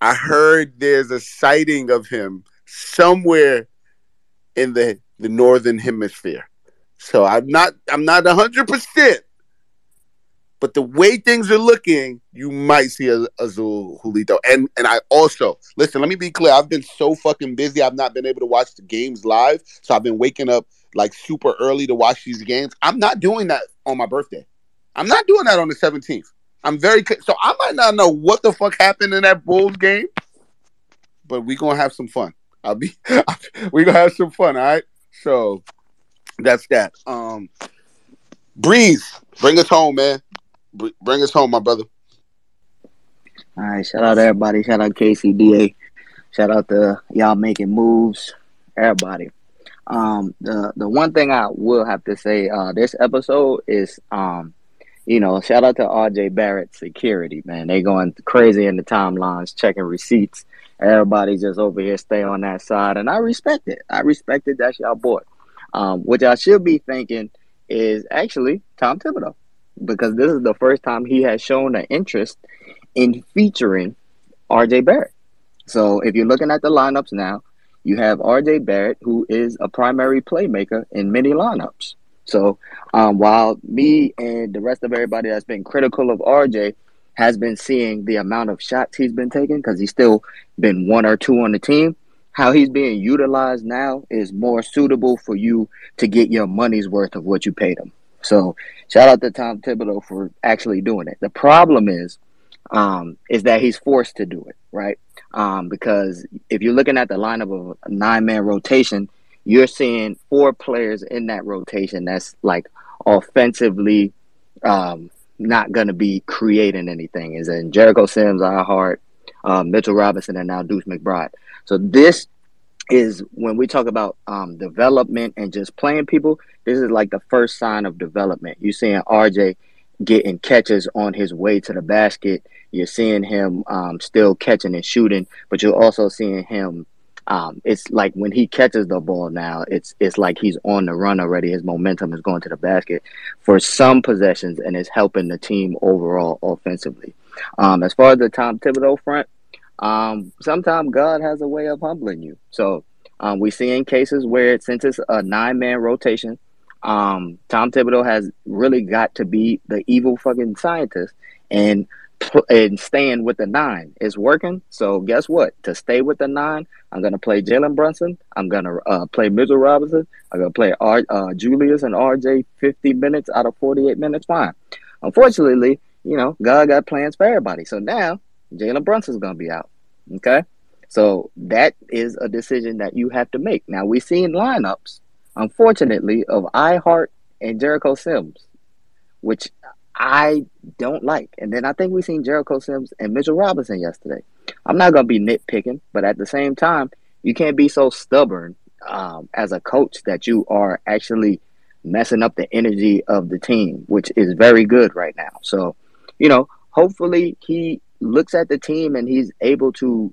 I heard there's a sighting of him somewhere in the the northern hemisphere. So I'm not. I'm not hundred percent. But the way things are looking, you might see a Azul Julito. And and I also listen. Let me be clear. I've been so fucking busy. I've not been able to watch the games live. So I've been waking up like super early to watch these games. I'm not doing that on my birthday. I'm not doing that on the 17th. I'm very so I might not know what the fuck happened in that Bulls game, but we gonna have some fun. I'll be we gonna have some fun. All right. So that's that. Um, Breeze, bring us home, man. Br- bring us home, my brother. All right, shout out everybody. Shout out KCDA. Shout out to y'all making moves. Everybody. Um, the the one thing I will have to say, uh, this episode is, um, you know, shout out to RJ Barrett Security, man. They going crazy in the timelines, checking receipts. Everybody just over here stay on that side, and I respect it. I respect it. That's y'all boy. Um, what y'all should be thinking is actually Tom Thibodeau, because this is the first time he has shown an interest in featuring RJ Barrett. So if you're looking at the lineups now, you have RJ Barrett, who is a primary playmaker in many lineups. So um, while me and the rest of everybody that's been critical of RJ has been seeing the amount of shots he's been taking, because he's still been one or two on the team, how he's being utilized now is more suitable for you to get your money's worth of what you paid him. So shout out to Tom Thibodeau for actually doing it. The problem is, um, is that he's forced to do it, right? Um, because if you're looking at the lineup of a nine man rotation, you're seeing four players in that rotation that's like offensively um, not going to be creating anything. Is in Jericho Sims, I Hart, uh, Mitchell Robinson, and now Deuce McBride. So this is when we talk about um, development and just playing people. This is like the first sign of development. You're seeing RJ getting catches on his way to the basket. You're seeing him um, still catching and shooting, but you're also seeing him. Um, it's like when he catches the ball now, it's it's like he's on the run already. His momentum is going to the basket for some possessions, and it's helping the team overall offensively. Um, as far as the Tom Thibodeau front, um, sometimes God has a way of humbling you. So um, we see in cases where it, since it's a nine man rotation, um, Tom Thibodeau has really got to be the evil fucking scientist and and staying with the nine is working. So guess what? To stay with the nine, I'm gonna play Jalen Brunson. I'm gonna uh, play Mitchell Robinson. I'm gonna play R- uh, Julius and RJ 50 minutes out of 48 minutes. Fine. Unfortunately, you know, God got plans for everybody. So now Jalen Brunson's gonna be out. Okay. So that is a decision that you have to make. Now we've seen lineups, unfortunately, of iHeart and Jericho Sims, which I don't like. And then I think we've seen Jericho Sims and Mitchell Robinson yesterday. I'm not gonna be nitpicking, but at the same time, you can't be so stubborn um, as a coach that you are actually messing up the energy of the team, which is very good right now. So, you know, hopefully he looks at the team and he's able to,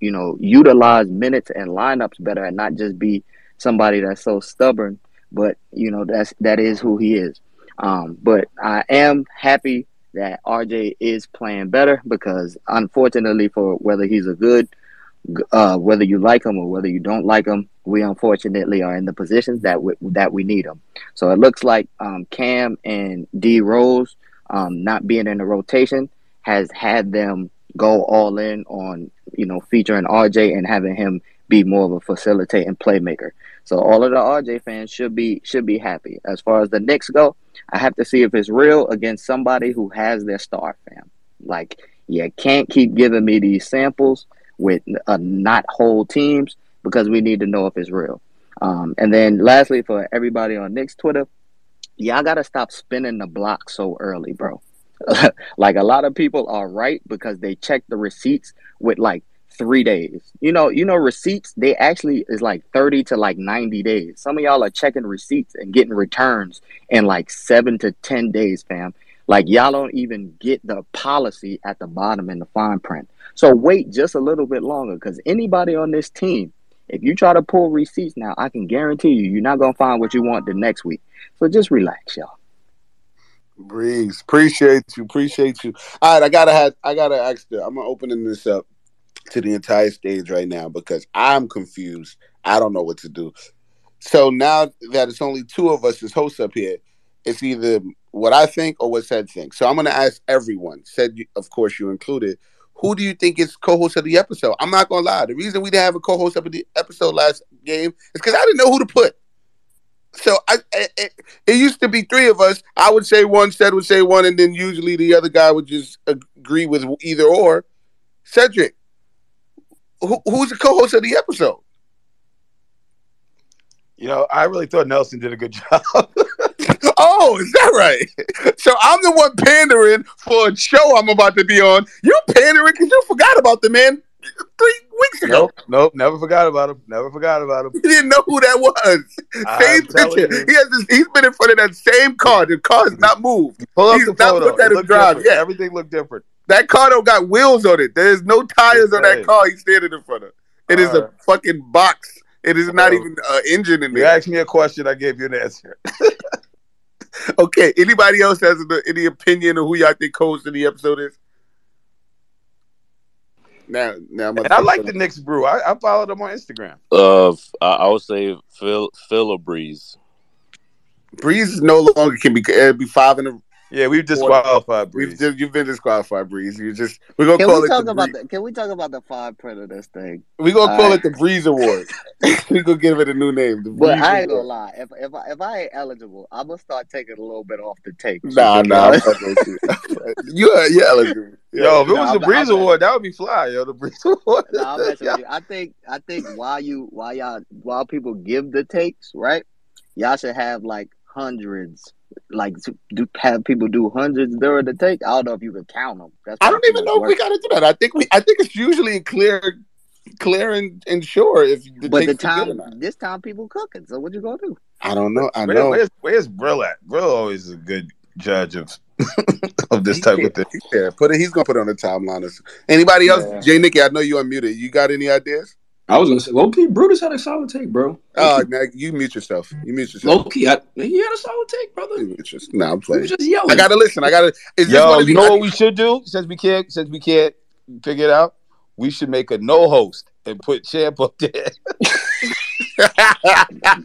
you know, utilize minutes and lineups better and not just be somebody that's so stubborn. But you know, that's that is who he is. Um, but I am happy that RJ is playing better because unfortunately for whether he's a good uh, whether you like him or whether you don't like him, we unfortunately are in the positions that we, that we need him. So it looks like um, Cam and D Rose um, not being in the rotation has had them go all in on you know featuring RJ and having him be more of a facilitating playmaker. So all of the RJ fans should be should be happy. As far as the Knicks go, I have to see if it's real against somebody who has their star fam. Like you can't keep giving me these samples with uh, not whole teams because we need to know if it's real. Um, and then lastly, for everybody on Knicks Twitter, y'all gotta stop spinning the block so early, bro. like a lot of people are right because they check the receipts with like three days. You know, you know, receipts they actually is like thirty to like ninety days. Some of y'all are checking receipts and getting returns in like seven to ten days, fam. Like y'all don't even get the policy at the bottom in the fine print. So wait just a little bit longer because anybody on this team, if you try to pull receipts now, I can guarantee you you're not gonna find what you want the next week. So just relax, y'all. Breeze, appreciate you, appreciate you. All right, I gotta have, I gotta ask you. I'm opening this up to the entire stage right now because I'm confused. I don't know what to do. So now that it's only two of us as hosts up here, it's either what I think or what Ced thinks. So I'm gonna ask everyone. Ced, of course, you included. Who do you think is co-host of the episode? I'm not gonna lie. The reason we didn't have a co-host of the episode last game is because I didn't know who to put. So I, I it, it, used to be three of us. I would say one, Ced would say one, and then usually the other guy would just agree with either or. Cedric, who, who's the co-host of the episode? You know, I really thought Nelson did a good job. oh, is that right? So I'm the one pandering for a show I'm about to be on. You pandering because you forgot about the man three weeks ago. Nope, nope, never forgot about him. Never forgot about him. He didn't know who that was. I'm same picture. you. He has this, he's been in front of that same car. The car's not moved. Pull up he's the not photo. put that It in looked drive. different. Yeah, Everything looked different. that car don't got wheels on it. There's no tires on that Right. car he's standing in front of. It is a fucking box. It is not even an engine in there. You asked me a question, I gave you an answer. Okay. Anybody else has any opinion of who y'all think host of the episode is? Now, now I'm And I like the something. Knicks brew. I, I followed them on Instagram. Uh, I, I would say Phil Phil or Breeze. Breeze no longer can be. It'd be five in a. Yeah, we've disqualified We've you've been disqualified, Breeze. You just we're gonna Can call we it talk the about Bree- the Can we talk about the five print of this thing? we're gonna call All it the Breeze Award. we're gonna give it a new name. The But Breeze I ain't gonna lie. If if I, if I ain't eligible, I'm gonna start taking a little bit off the take. Nah, nah, I'm you. You're you're uh, eligible. Yo, if it Nah, was I'm the not- Breeze I'm Award, that would be fly, yo. The Breeze Award. Nah, I'm messing you. I think I think while you while y'all while people give the takes, right? Y'all should have like hundreds, like to do have people do hundreds during the take. I don't know if you can count them. That's I don't even know much if we gotta do that. I think we. I think it's usually clear, clear and, and sure if the But the takes are good or time this time people cooking. So what you gonna do? I don't know. I Where- know. where's, where's Brill at? Brill always is a good judge of of this type of thing. Yeah, put it. He's gonna put it on the timeline. Anybody else? Yeah. Jay Knicky, I know you unmuted. You got any ideas? I was gonna say, low key, Brutus had a solid take, bro. Oh, now you mute yourself. You mute yourself. Low key, I, he had a solid take, brother. You mute yourself. Nah, I'm He playing. was just yelling. I gotta listen. I gotta. Is Yo, gonna you know what we should do? Since we can't, since we can't figure it out, we should make a no host and put Champ up there.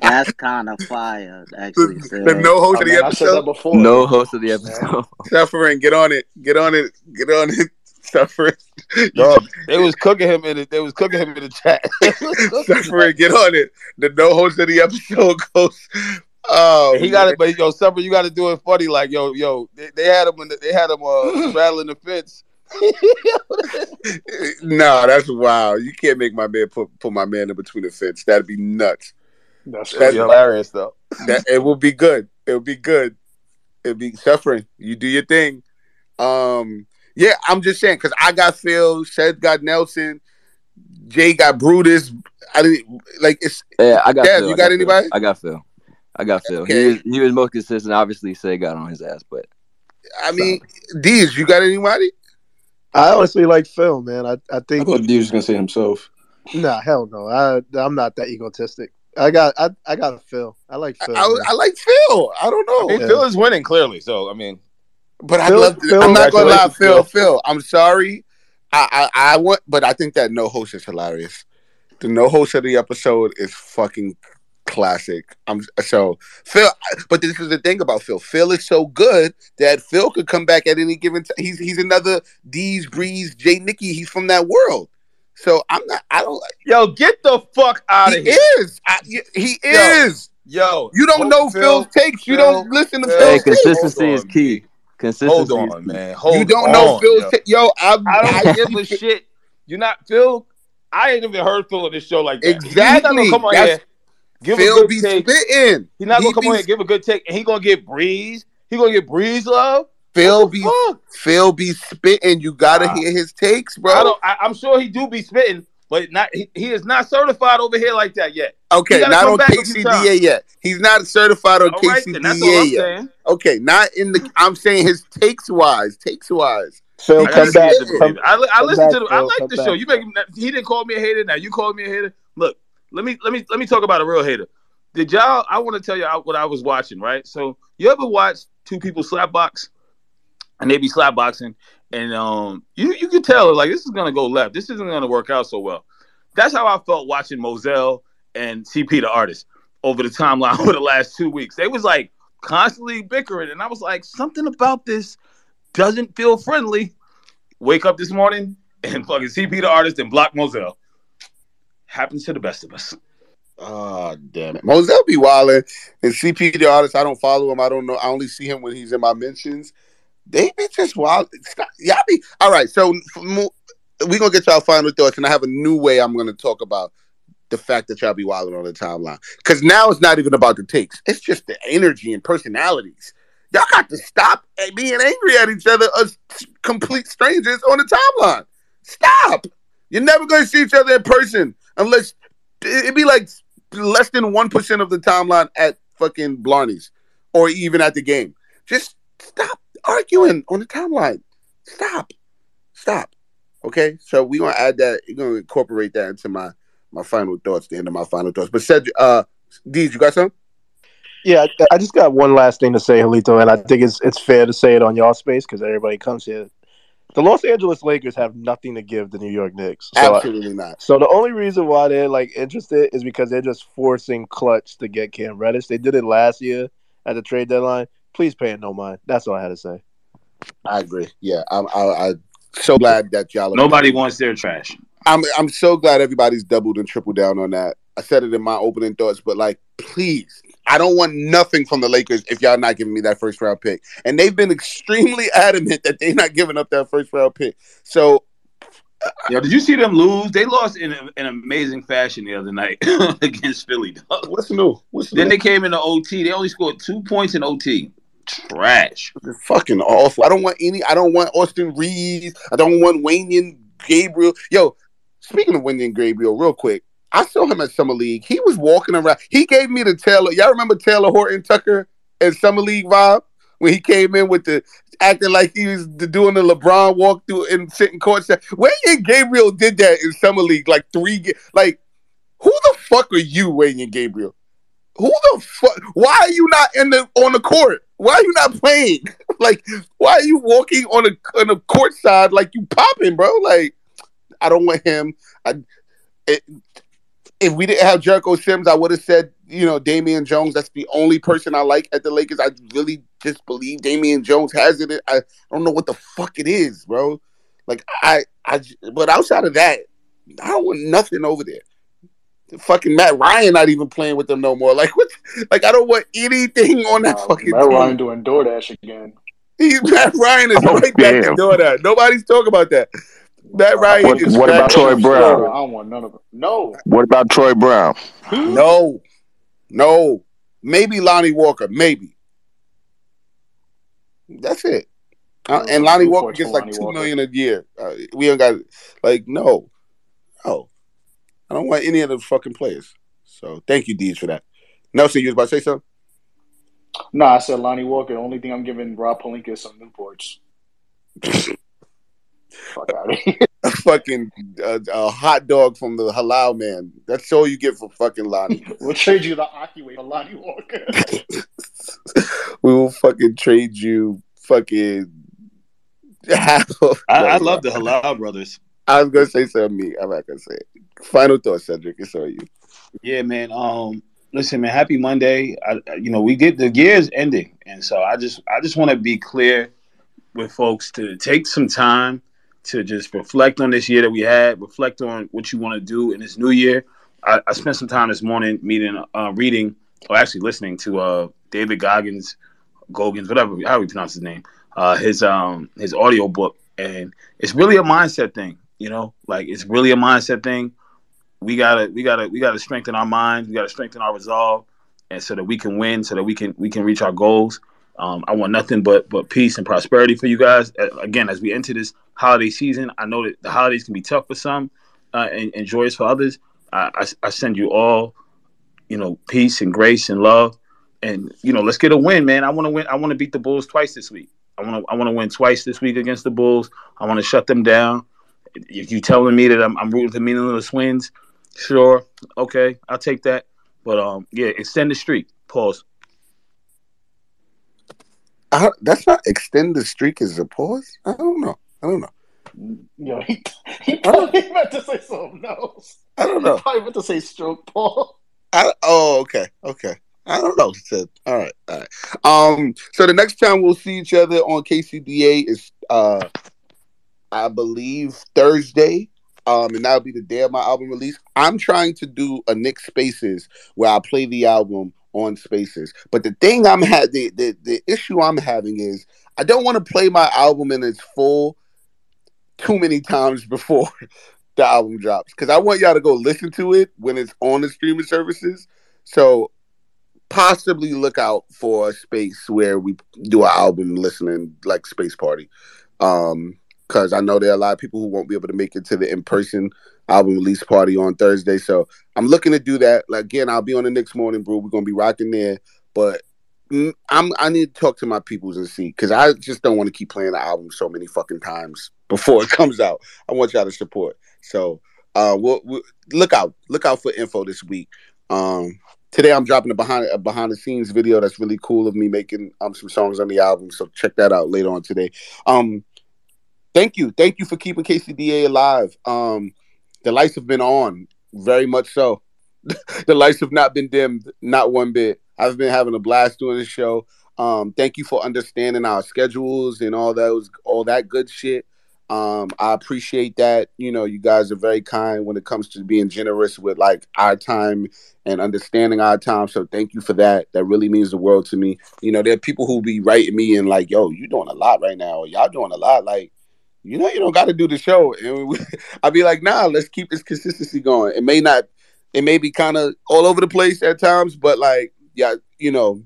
That's kind of fire, actually. the, the no host I of the I said that episode. before. No host of the episode. Suffering. Get on it. Get on it. Get on it. Suffering. Yo, they was cooking him in it. They was cooking him in the chat. They was cooking him. Suffering. Get on it. The no host of the episode goes. Oh, He got it, but yo, Summer, you got to do it funny. Like yo, yo, they, they had him. In the, they had him uh, straddling the fence. no, that's wild. You can't make my man put put my man in between the fence. That'd be nuts. That's That's That's hilarious though. That it will be good. It'll be good. It'll be suffering. You do your thing. Um, yeah, I'm just saying because I got Phil, Ced got Nelson, Jay got Brutus. I didn't like it's. Yeah, I got Dev, Phil. you I got Phil. anybody? I got Phil. I got Phil. Okay. He was he was most consistent. Obviously, say got on his ass, but I mean, D's, you got anybody? I honestly like Phil, man. I, I I think thought D was gonna say himself. nah, hell no. I I'm not that egotistic. I got I, I got Phil. I like Phil. I, man. I like Phil. I don't know. I mean, Yeah. Phil is winning clearly. So I mean, But I Phil- love. Phil- I'm not gonna lie, Phil. Phil. Phil, I'm sorry. I, I I want, but I think that no host is hilarious. The no host of the episode is fucking classic. I'm so Phil. But this is the thing about Phil. Phil is so good that Phil could come back at any given time. He's he's another D's Breeze Jay Knicky. He's from that world. So I'm not. I don't. yo, get the fuck out of here. He of here. is. I, he is. Yo, You don't know Phil, Phil's takes. You don't listen to Phil. Phil's hey, takes. consistency hold is key. B. Consistency Hold on, man. Hold on. You don't know on, Phil's yo. ta- yo. I'm, I don't I give a shit. You're not Phil. I ain't even heard Phil on this show like that. He's not Exactly. gonna come on That's- here, give Phil a good be take. spitting. He's not He gonna come be on here and give a good take, and he gonna get Breeze. He gonna get Breeze love. Phil be fuck? Phil be spitting. You gotta Nah. hear his takes, bro. I don't. I, I'm sure he do be spitting, but not. He, he is not certified over here like that yet. okay, he not come on back a. KCDA yet. He's not certified on All right, then all KCDA I'm yet. saying. Okay, not in the. I'm saying his takes wise, takes wise. Phil, I He gotta come back. it to spitting. believe it. I, I come listen back, to the. I like come the back. show. You make him. He didn't call me a hater. Now you called me a hater. Look, let me let me let me talk about a real hater. Did y'all? I want to tell you what I was watching. Right. So you ever watch two people slap box, and they be slap boxing, and um, you you can tell like this is gonna go left. This isn't gonna work out so well. That's how I felt watching Moselle and CP the artist over the timeline over the last two weeks. They was like constantly bickering, and I was like, something about this doesn't feel friendly. Wake up this morning and fucking CP the artist and block Moselle. Happens to the best of us. Oh damn it, Moselle be wilding and CP the artist. I don't follow him. I don't know. I only see him when he's in my mentions. They be just wild. Y'all be all right. So we gonna get y'all final thoughts, and I have a new way I'm gonna talk about the fact that y'all be wilding on the timeline. Because now it's not even about the takes; it's just the energy and personalities. Y'all got to stop eh, being angry at each other as complete strangers on the timeline. Stop. You're never gonna see each other in person unless it'd be like less than one percent of the timeline at fucking Blarney's or even at the game. Just stop arguing on the timeline. Stop. Stop. Okay. So we're gonna add that, we're gonna incorporate that into my my final thoughts, the end of my final thoughts. But Cedric uh Deej, you got some? Yeah, I- I just got one last thing to say, Julito, and I think it's it's fair to say it on y'all space because everybody comes here. The Los Angeles Lakers have nothing to give the New York Knicks. So, I- Absolutely not. so the only reason why they're like interested is because they're just forcing Klutch to get Cam Reddish. They did it last year at the trade deadline. Please pay it no mind. That's all I had to say. I agree. Yeah. I'm I, I'm so glad that y'all Nobody wants their trash. I'm I'm so glad everybody's doubled and tripled down on that. I said it in my opening thoughts, but like, please, I don't want nothing from the Lakers if y'all not giving me that first round pick. And they've been extremely adamant that they're not giving up that first round pick. So uh, Yo, did you see them lose? They lost in an amazing fashion the other night against Philly. dog. what's new? What's Then they came into OT. They only scored two points in OT. Trash. They're fucking awful. I don't want any. I don't want Austin Reaves. I don't want Wenyen Gabriel. Yo, speaking of Wenyen Gabriel, real quick, I saw him at Summer League. He was walking around. He gave me the Taylor. Y'all remember Talen Horton Tucker at Summer League vibe when he came in with the acting like he was doing the LeBron walkthrough and sitting courtside. Wayne and Gabriel did that in Summer League like three. Like, who the fuck are you, Wenyen Gabriel? Who the fuck? Why are you not in the on the court? Why are you not playing? like, why are you walking on a on a court side like you popping, bro? Like, I don't want him. I, it, if we didn't have Jericho Sims, I would have said, you know, Damian Jones. That's the only person I like at the Lakers. I really just believe Damian Jones has it. I don't know what the fuck it is, bro. Like, I, I, but outside of that, I don't want nothing over there. Fucking Matt Ryan not even playing with them no more. Like what? Like I don't want anything on that Uh, fucking Matt team. Ryan doing DoorDash again. He, Matt Ryan is Oh, right back to damn. doing that. Nobody's talking about that. Matt Ryan What- is what about Troy to- Brown? I don't want none of it. No. What about Troy Brown? No, no. Maybe Lonnie Walker. Maybe. That's it. Uh, and Lonnie Walker gets like Lonnie two Walker. million a year. Uh, we don't got like no, no. I don't want any of the fucking players. So thank you, Deej, for that. Nelson, you was about to say something? No, I said Lonnie Walker. The only thing I'm giving Rob Pelinka is some Newports. Fuck out of here. A fucking uh, a hot dog from the halal man. That's all you get for fucking Lonnie. We'll trade you the Akiway for Lonnie Walker. we will fucking trade you fucking I, I love the Halal brothers. I was gonna say something me. I'm not gonna say it. Final thought, Cedric. It's on you. Yeah, man. Um, listen, man. Happy Monday. I, you know, we get the year is ending, and so I just, I just want to be clear with folks to take some time to just reflect on this year that we had, reflect on what you want to do in this new year. I, I spent some time this morning meeting, uh, reading, or actually listening to uh, David Goggins, Goggins, whatever, how we pronounce his name, uh, his um his audio book, and it's really a mindset thing. You know, like it's really a mindset thing. We gotta, we gotta, we gotta strengthen our minds. We gotta strengthen our resolve, and so that we can win, so that we can we can reach our goals. Um, I want nothing but but peace and prosperity for you guys. Again, as we enter this holiday season, I know that the holidays can be tough for some uh, and, and joyous for others. I, I, I send you all, you know, peace and grace and love, and you know, let's get a win, man. I want to win. I want to beat the Bulls twice this week. I want to I want to win twice this week against the Bulls. I want to shut them down. If you telling me that I'm, I'm rooting for meaningless wins, sure, okay, I'll take that. But um, yeah, extend the streak. Pause. I, that's not extend the streak as a pause. I don't know. I don't know. Yo, he, he probably meant to say something else. I don't know. He probably meant to say stroke Paul. I, oh, okay, okay. I don't know. Said all right, all right. Um, so the next time we'll see each other on KCDA is, uh, I believe Thursday. Um, and that'll be the day of my album release. I'm trying to do a Nick Spaces where I play the album on Spaces. But the thing I'm had the, the the issue I'm having is I don't want to play my album in its full too many times before the album drops because I want y'all to go listen to it when it's on the streaming services. So possibly look out for a space where we do an album listening like space party. Um because I know there are a lot of people who won't be able to make it to the in-person album release party on Thursday. So I'm looking to do that. Like again, I'll be on the Knicks Morning Brew. We're gonna be rocking there. But mm, I'm I need to talk to my peoples and see because I just don't want to keep playing the album so many fucking times before it comes out. I want y'all to support. So uh, we'll, we'll look out, look out for info this week. Um, today I'm dropping a behind a behind the scenes video that's really cool of me making um some songs on the album. So check that out later on today. Um, thank you, thank you for keeping KCDA alive. Um, the lights have been on, very much so. the lights have not been dimmed, not one bit. I've been having a blast doing this show. Um, thank you for understanding our schedules and all those, all that good shit. Um, I appreciate that. You know, you guys are very kind when it comes to being generous with like our time and understanding our time. So thank you for that. That really means the world to me. You know, there are people who be writing me and like, yo, you doing a lot right now. Y'all doing a lot. Like, you know, you don't got to do the show. And we, I'd be like, nah, let's keep this consistency going. It may not, it may be kind of all over the place at times, but like, yeah, you know,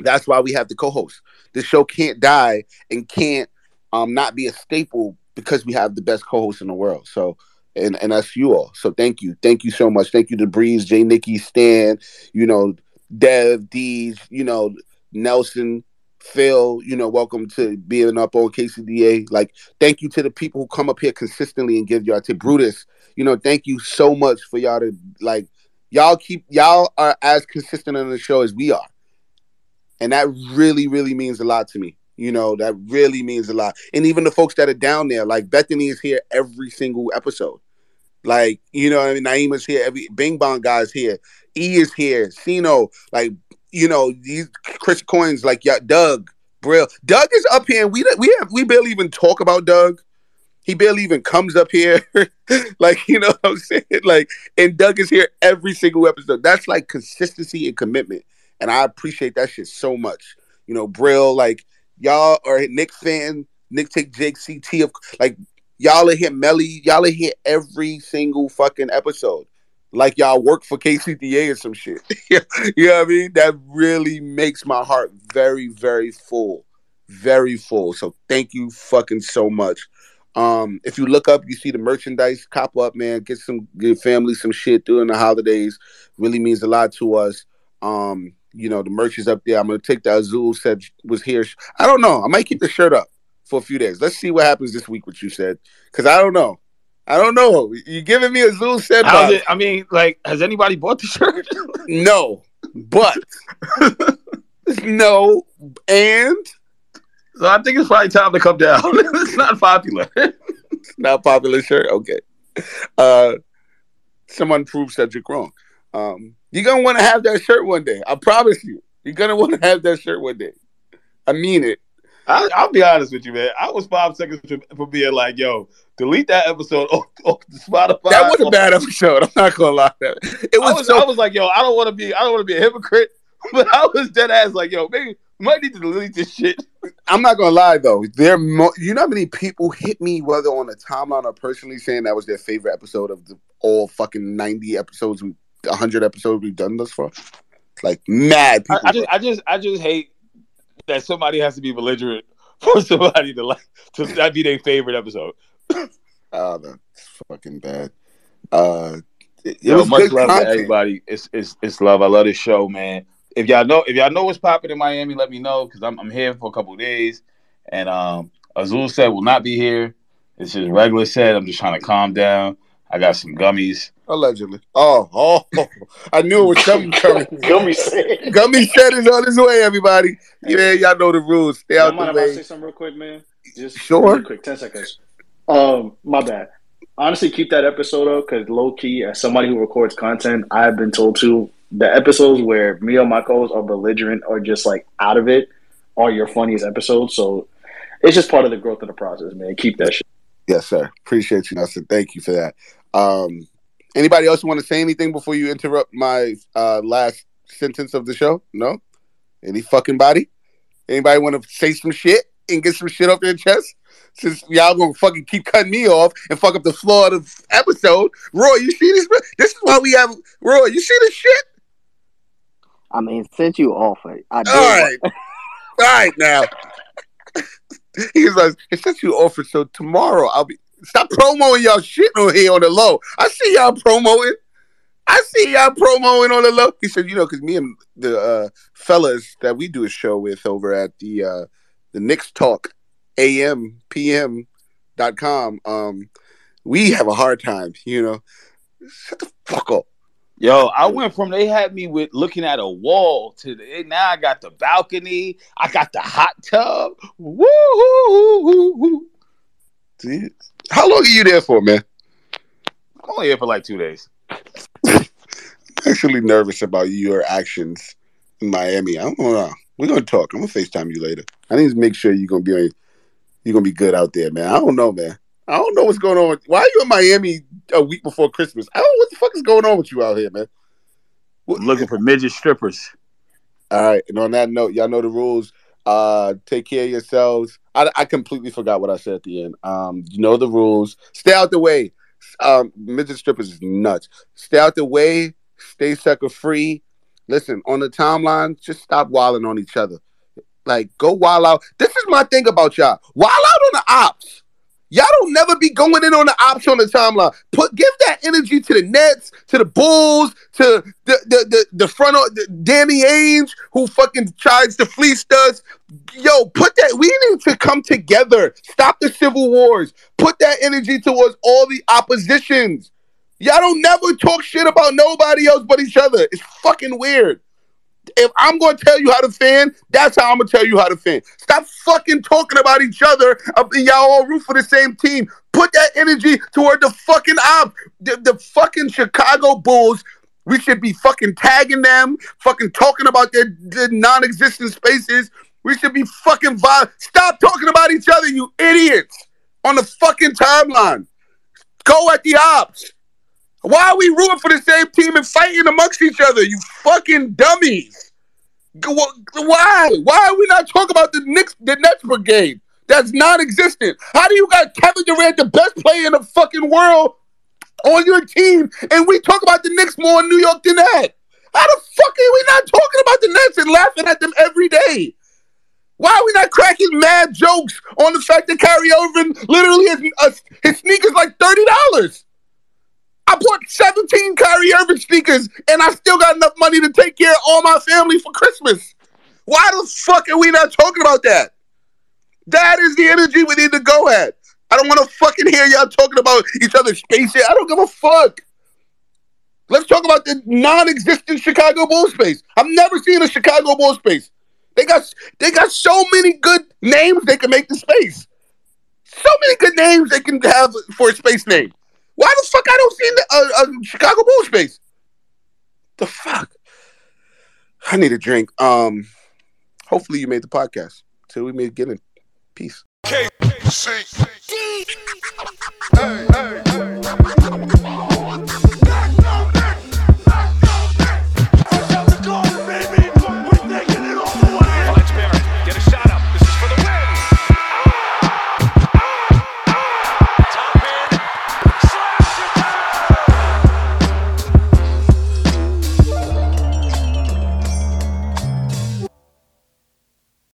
that's why we have the co-host. the show can't die and can't um not be a staple because we have the best co-host in the world. So and and that's you all. So thank you, thank you so much. Thank you to Breeze, Jay Knicky, Stan, you know, Dev, Deej, you know, Nelson, Phil. You know, welcome to being up on KCDA. Like, thank you to the people who come up here consistently and give y'all to Brutus. You know, thank you so much for y'all to like. Y'all keep y'all are as consistent on the show as we are and that really really means a lot to me you know that really means a lot and even the folks that are down there like bethany is here every single episode like you know i mean naima's here every bing bong guy's here e is here sino like you know these chris coins like yeah doug brill doug is up here and we we have we barely even talk about doug he barely even comes up here. like, you know what I'm saying? Like, and Doug is here every single episode. That's like consistency and commitment. And I appreciate that shit so much. You know, Brill, like, y'all are Nick fan, Nick take Jake CT of like y'all are here Melly, y'all are here every single fucking episode. Like y'all work for KCDA or some shit. you know what I mean? That really makes my heart very, very full. very full. So thank you fucking so much. Um, if you look up, you see the merchandise. Cop up, man. Get some good family some shit during the holidays. Really means a lot to us. Um, you know, the merch is up there. I'm gonna take the Azul Ced was here. I don't know. I might keep the shirt up for a few days. Let's see what happens this week. What you said, because I don't know. I don't know. You giving me Azul Ced? How's it- I mean, like, has anybody bought the shirt? no, but no, and so I think it's probably time to come down. it's not popular. not popular shirt. Okay. Uh, someone proved Cedric wrong. Um, you're gonna want to have that shirt one day. I promise you. You're gonna want to have that shirt one day. I mean it. I, I'll be honest with you, man. I was five seconds from, from being like, "Yo, delete that episode off, off the Spotify." That was a bad episode. I'm not gonna lie. That It was. I was, so- I was like, "Yo, I don't want to be, I don't want to be a hypocrite," but I was dead ass like, "Yo, maybe we might need to delete this shit." I'm not gonna lie though. There, mo- you know how many people hit me whether on the timeline or personally saying that was their favorite episode of the all fucking 90 episodes, we, 100 episodes we've done thus far. Like mad I. I just, I just, I just hate that somebody has to be belligerent for somebody to like to that be their favorite episode. Oh, that's fucking bad. Uh, it, it Yo, was much good love to everybody. It's, it's it's love. I love this show, man. If y'all know if y'all know what's popping in Miami, let me know because I'm I'm here for a couple of days. And um, Azul Ced will not be here. It's just regular Ced. I'm just trying to calm down. I got some gummies. Allegedly. Oh, oh, I knew it was something coming. Gummy Ced. Gummy Ced is on his way, everybody. Yeah, y'all know the rules. Stay Y'all out mind the if I say something real quick, man? Just Sure. really quick, ten seconds. Um, my bad. Honestly, keep that episode up because low key, as somebody who records content, I've been told to the episodes where me or my co-hosts are belligerent or just like out of it are your funniest episodes. So it's just part of the growth of the process, man. Keep that shit. Yes, sir. Appreciate you, Nelson. Thank you for that. Um, anybody else want to say anything before you interrupt my uh, last sentence of the show? No? Any fucking body? Anybody want to say some shit and get some shit off their chest? Since y'all gonna fucking keep cutting me off and fuck up the floor of the episode. Roy, you see this? This is why we have Roy, you see this shit? I mean, since you offered, I did. All right. All right now. He's like, since you offered, so tomorrow I'll be stop promoting y'all shit on here on the low. I see y'all promoting. I see y'all promoting on the low. He said, you know, because me and the uh, fellas that we do a show with over at the uh, the Knicks Talk AM PM dot com, um, we have a hard time, you know. Shut the fuck up. Yo, I went from they had me with looking at a wall to the, now I got the balcony. I got the hot tub. Woo? How long are you there for, man? I'm only here for like two days. I'm actually nervous about your actions in Miami. I don't know. We're gonna talk. I'm gonna FaceTime you later. I need to make sure you're gonna be on, you're gonna be good out there, man. I don't know, man. I don't know what's going on. Why are you in Miami a week before Christmas? I don't know what the fuck is going on with you out here, man. I'm looking for midget strippers. All right, and on that note, y'all know the rules. Uh, take care of yourselves. I, I completely forgot what I said at the end. Um, you know the rules. Stay out the way. Um, midget strippers is nuts. Stay out the way. Stay sucker free. Listen on the timeline. Just stop wilding on each other. Like go wild out. This is my thing about y'all. Wild out on the ops. Y'all don't never be going in on the ops on the timeline. Put give that energy to the Nets, to the Bulls, to the the the, the front of the, Danny Ainge, who fucking tries to fleece us. Yo, put that. We need to come together. Stop the civil wars. Put that energy towards all the oppositions. Y'all don't never talk shit about nobody else but each other. It's fucking weird. If I'm gonna tell you how to fan, that's how I'm gonna tell you how to fan. Stop fucking talking about each other. uh, Y'all all root for the same team. Put that energy toward the fucking op, the, the fucking Chicago Bulls. We should be fucking tagging them, fucking talking about their, their non-existent spaces. We should be fucking vi- Stop talking about each other, you idiots, on the fucking timeline. Go at the ops. Why are we rooting for the same team and fighting amongst each other? You fucking dummies. Why? Why are we not talking about the Knicks, the Nets brigade? That's non-existent. How do you got Kevin Durant, the best player in the fucking world, on your team, and we talk about the Knicks more in New York than that? How the fuck are we not talking about the Nets and laughing at them every day? Why are we not cracking mad jokes on the fact that Kyrie Irving literally his, uh, his sneakers like thirty dollars? I bought seventeen Kyrie Irving sneakers, and I still got enough money to take care of all my family for Christmas. Why the fuck are we not talking about that? That is the energy we need to go at. I don't want to fucking hear y'all talking about each other's space here. I don't give a fuck. Let's talk about the non-existent Chicago Bulls space. I've never seen a Chicago Bulls space. They got they got so many good names they can make the space. So many good names they can have for a space name. Why the fuck I don't see a, a uh, uh, Chicago Bulls base? The fuck? I need a drink. Um, hopefully you made the podcast. Till we meet again. Peace. K-C-C. Hey, hey, hey.